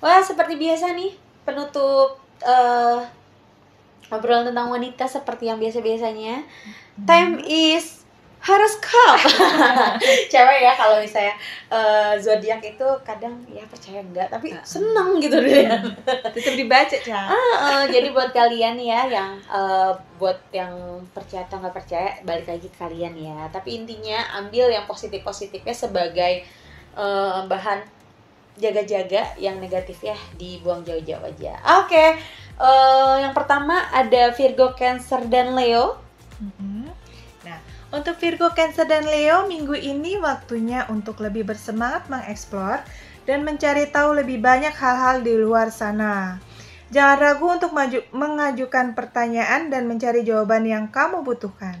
Wah, seperti biasa nih, penutup eh obrolan tentang wanita seperti yang biasa-biasanya. Time is horoskop. (laughs) Cewek ya kalau misalnya eh, zodiak itu kadang ya percaya enggak, tapi seneng gitu deh. (laughs) Tetap dibaca, Ca. Ah, eh, jadi buat kalian ya yang eh, buat yang percaya atau nggak percaya balik lagi ke kalian ya. Tapi intinya ambil yang positif positifnya sebagai eh, bahan jaga-jaga yang negatif ya dibuang jauh-jauh aja. Oke, eh, yang pertama ada Virgo, Cancer dan Leo. Mhm. Nah, untuk Virgo, Cancer, dan Leo, minggu ini waktunya untuk lebih bersemangat mengeksplor dan mencari tahu lebih banyak hal-hal di luar sana. Jangan ragu untuk mengajukan pertanyaan dan mencari jawaban yang kamu butuhkan.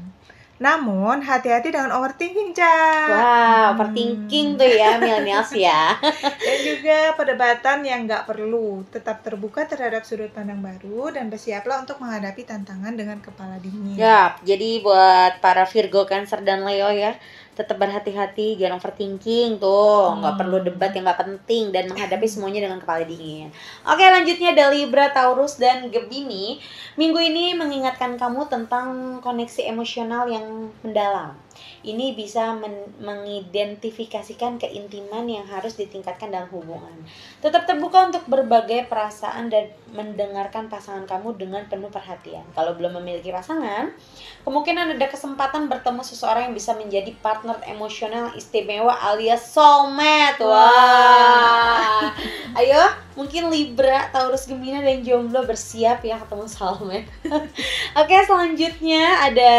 Namun, hati-hati dengan overthinking, Ca. Wow, overthinking tuh ya millennials ya. (laughs) Dan juga perdebatan yang nggak perlu. Tetap terbuka terhadap sudut pandang baru dan bersiaplah untuk menghadapi tantangan dengan kepala dingin. Yap, jadi buat para Virgo, Cancer dan Leo ya, tetap berhati-hati, jangan overthinking tuh, nggak perlu debat yang nggak penting dan menghadapi semuanya dengan kepala dingin. Oke, lanjutnya ada Libra, Taurus dan Gemini. Minggu ini mengingatkan kamu tentang koneksi emosional yang mendalam. Ini bisa men- mengidentifikasikan keintiman yang harus ditingkatkan dalam hubungan. Tetap terbuka untuk berbagai perasaan dan mendengarkan pasangan kamu dengan penuh perhatian. Kalau belum memiliki pasangan, kemungkinan ada kesempatan bertemu seseorang yang bisa menjadi partner emosional istimewa alias soulmate. Wah. Ayo, mungkin Libra, Taurus, Gemini dan jomblo bersiap ya ketemu soulmate. (laughs) Oke, selanjutnya ada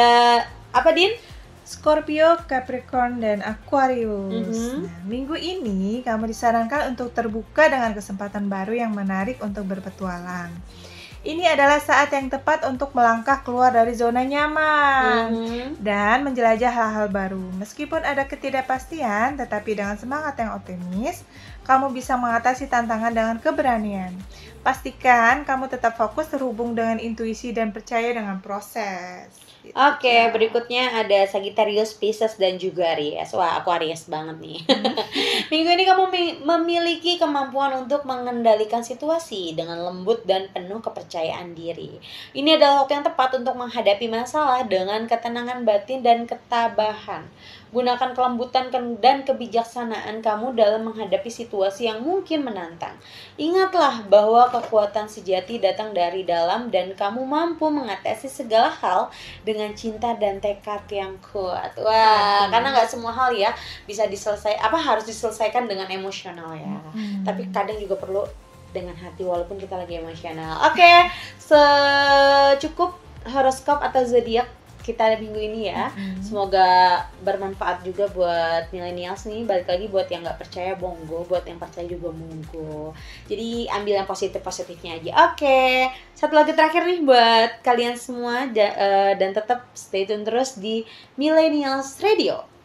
apa, Din? Scorpio, Capricorn, dan Aquarius. Mhm. Nah, minggu ini kamu disarankan untuk terbuka dengan kesempatan baru yang menarik untuk berpetualang. Ini adalah saat yang tepat untuk melangkah keluar dari zona nyaman Mhm. dan menjelajah hal-hal baru. Meskipun ada ketidakpastian, tetapi dengan semangat yang optimis, kamu bisa mengatasi tantangan dengan keberanian. Pastikan kamu tetap fokus terhubung dengan intuisi dan percaya dengan proses. Gitu. Oke, berikutnya ada Sagittarius, Pisces, dan juga Aries. Wah, aku Aries banget nih. (laughs) Minggu ini kamu mi- memiliki kemampuan untuk mengendalikan situasi dengan lembut dan penuh kepercayaan diri. Ini adalah waktu yang tepat untuk menghadapi masalah dengan ketenangan batin dan ketabahan. Gunakan kelembutan ke- dan kebijaksanaan kamu dalam menghadapi situasi yang mungkin menantang. Ingatlah bahwa kekuatan sejati datang dari dalam dan kamu mampu mengatasi segala hal dengan cinta dan tekad yang kuat. Wah, karena nggak semua hal ya bisa diselesai apa harus diselesaikan dengan emosional ya. Hmm. Tapi kadang juga perlu dengan hati walaupun kita lagi emosional. Oke, secukup horoskop atau zodiak kita minggu ini ya. Semoga bermanfaat juga buat millennials nih. Balik lagi buat yang nggak percaya monggo, buat yang percaya juga monggo. Jadi ambil yang positif-positifnya aja. Oke, satu lagu terakhir nih buat kalian semua da- eh, dan tetap stay tune terus di Millennials Radio.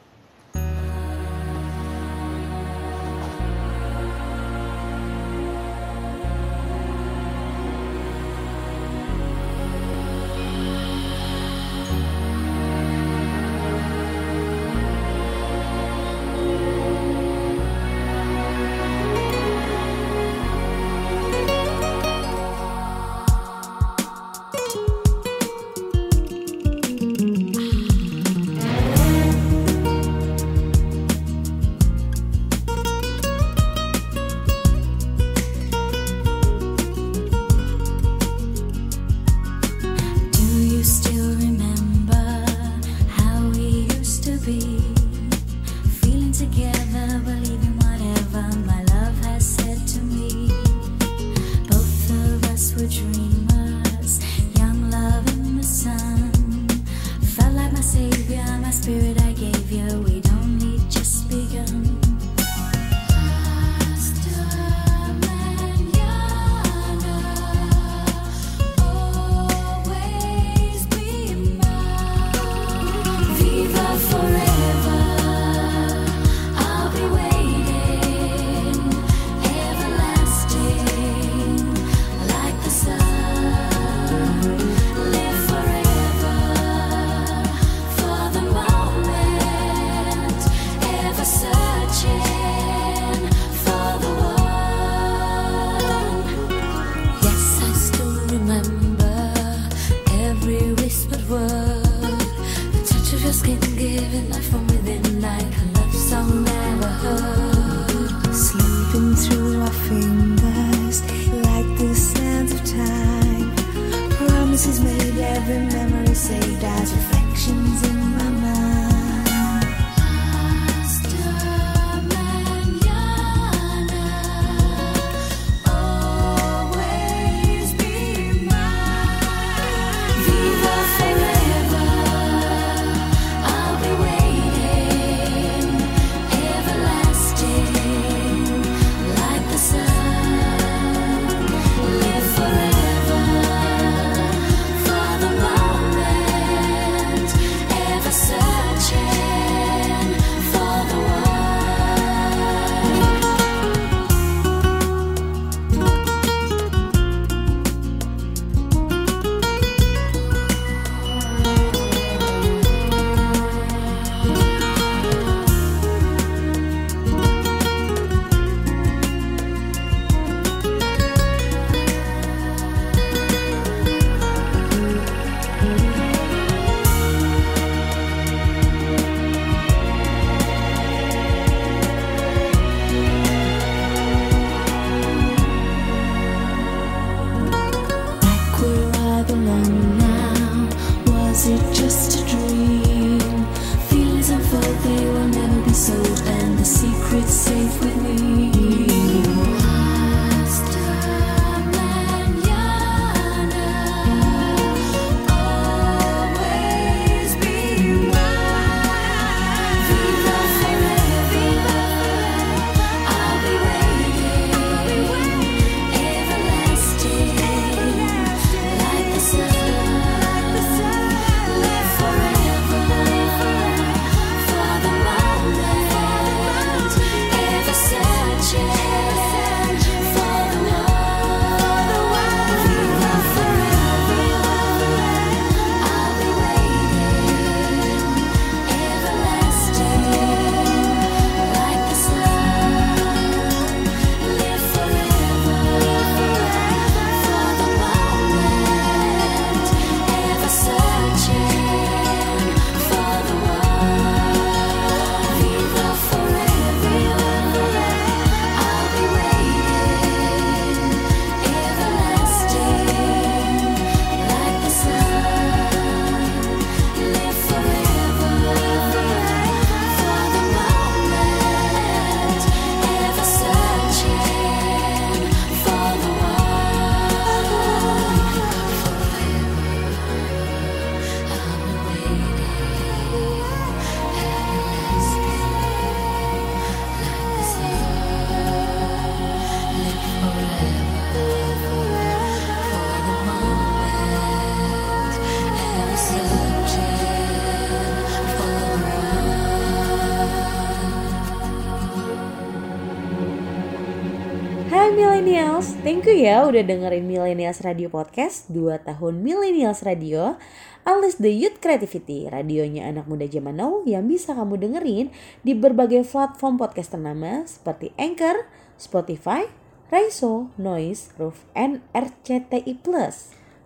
Thank you ya udah dengerin Millennials Radio Podcast 2 tahun Millennials Radio Unleash the Youth Creativity, radionya anak muda zaman now yang bisa kamu dengerin di berbagai platform podcast ternama seperti Anchor, Spotify, Raiso, Noise, Roof, and RCTI+.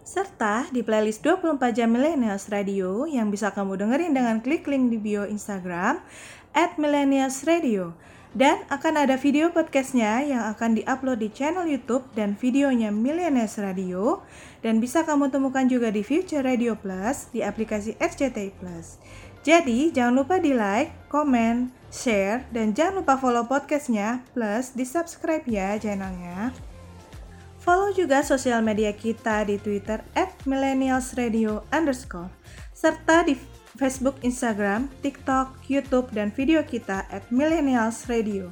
serta di playlist 24 jam Millennials Radio yang bisa kamu dengerin dengan klik link di bio Instagram at Millennials Radio. Dan akan ada video podcastnya yang akan diupload di channel YouTube dan videonya Millennials Radio dan bisa kamu temukan juga di Future Radio Plus di aplikasi RCTI Plus. Jadi jangan lupa di like, komen, share, dan jangan lupa follow podcastnya plus di subscribe ya channelnya. Follow juga sosial media kita di Twitter at millennialsradio underscore serta di Facebook, Instagram, TikTok, YouTube, dan video kita at millennials radio.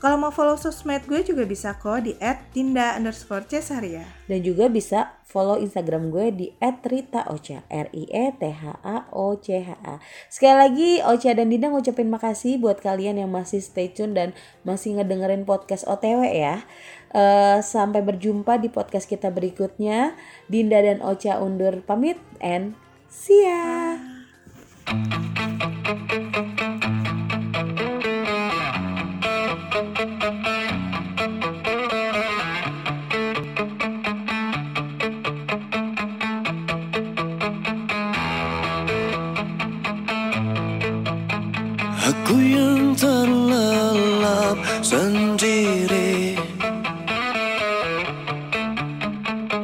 Kalau mau follow sosmed gue juga bisa kok di at tinda underscore cesaria. Dan juga bisa follow Instagram gue di @ritaocha, R I E T H A O C H A. Sekali lagi Ocha dan Dinda ngucapin makasih buat kalian yang masih stay tune dan masih ngedengerin podcast OTW ya. Eh, sampai berjumpa di podcast kita berikutnya. Dinda dan Ocha undur pamit and see ya. Aku yang terlelap sendiri.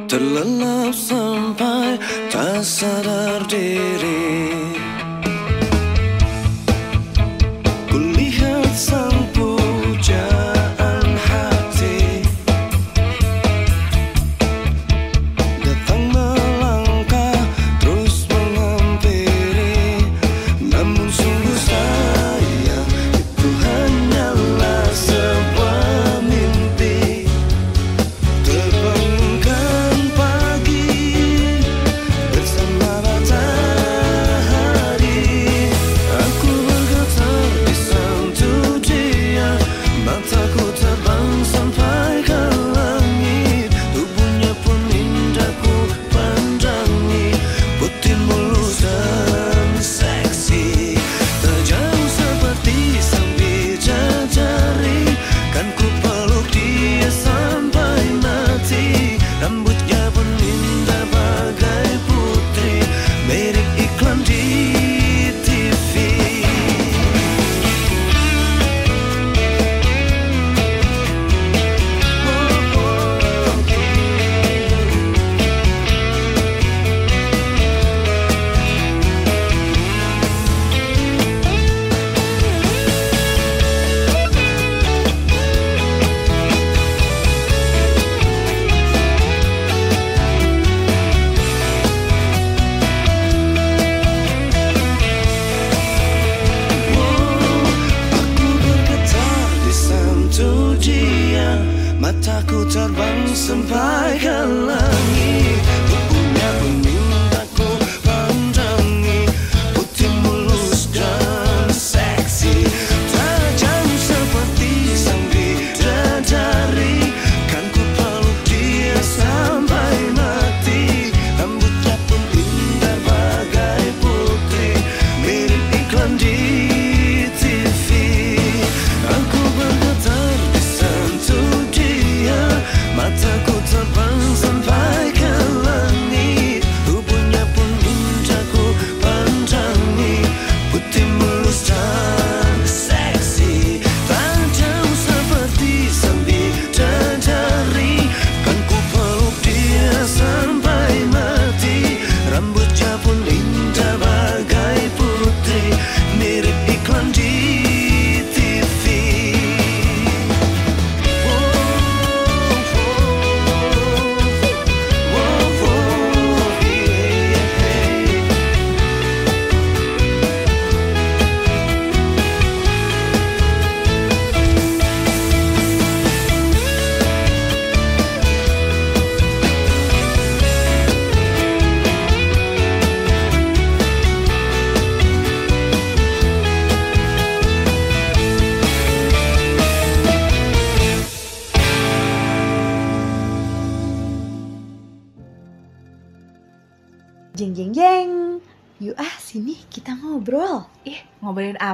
Terlelap sampai tak sadar diri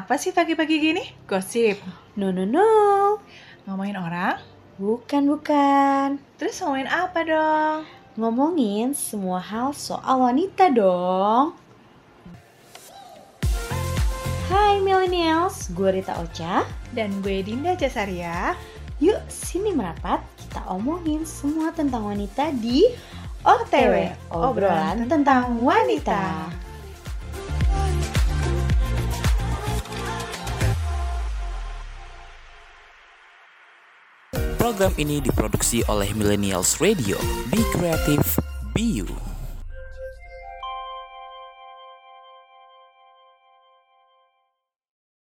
apa sih pagi-pagi gini? Gosip. No no no. Ngomongin orang? Bukan bukan. Terus ngomongin apa dong? Ngomongin semua hal soal wanita dong. Hai millennials, gue Rita Ocha. Dan gue Dinda Jasaria. Yuk sini merapat, kita omongin semua tentang wanita di OTW, obrolan tentang wanita. Program ini diproduksi oleh Millennials Radio. Be creative, be you.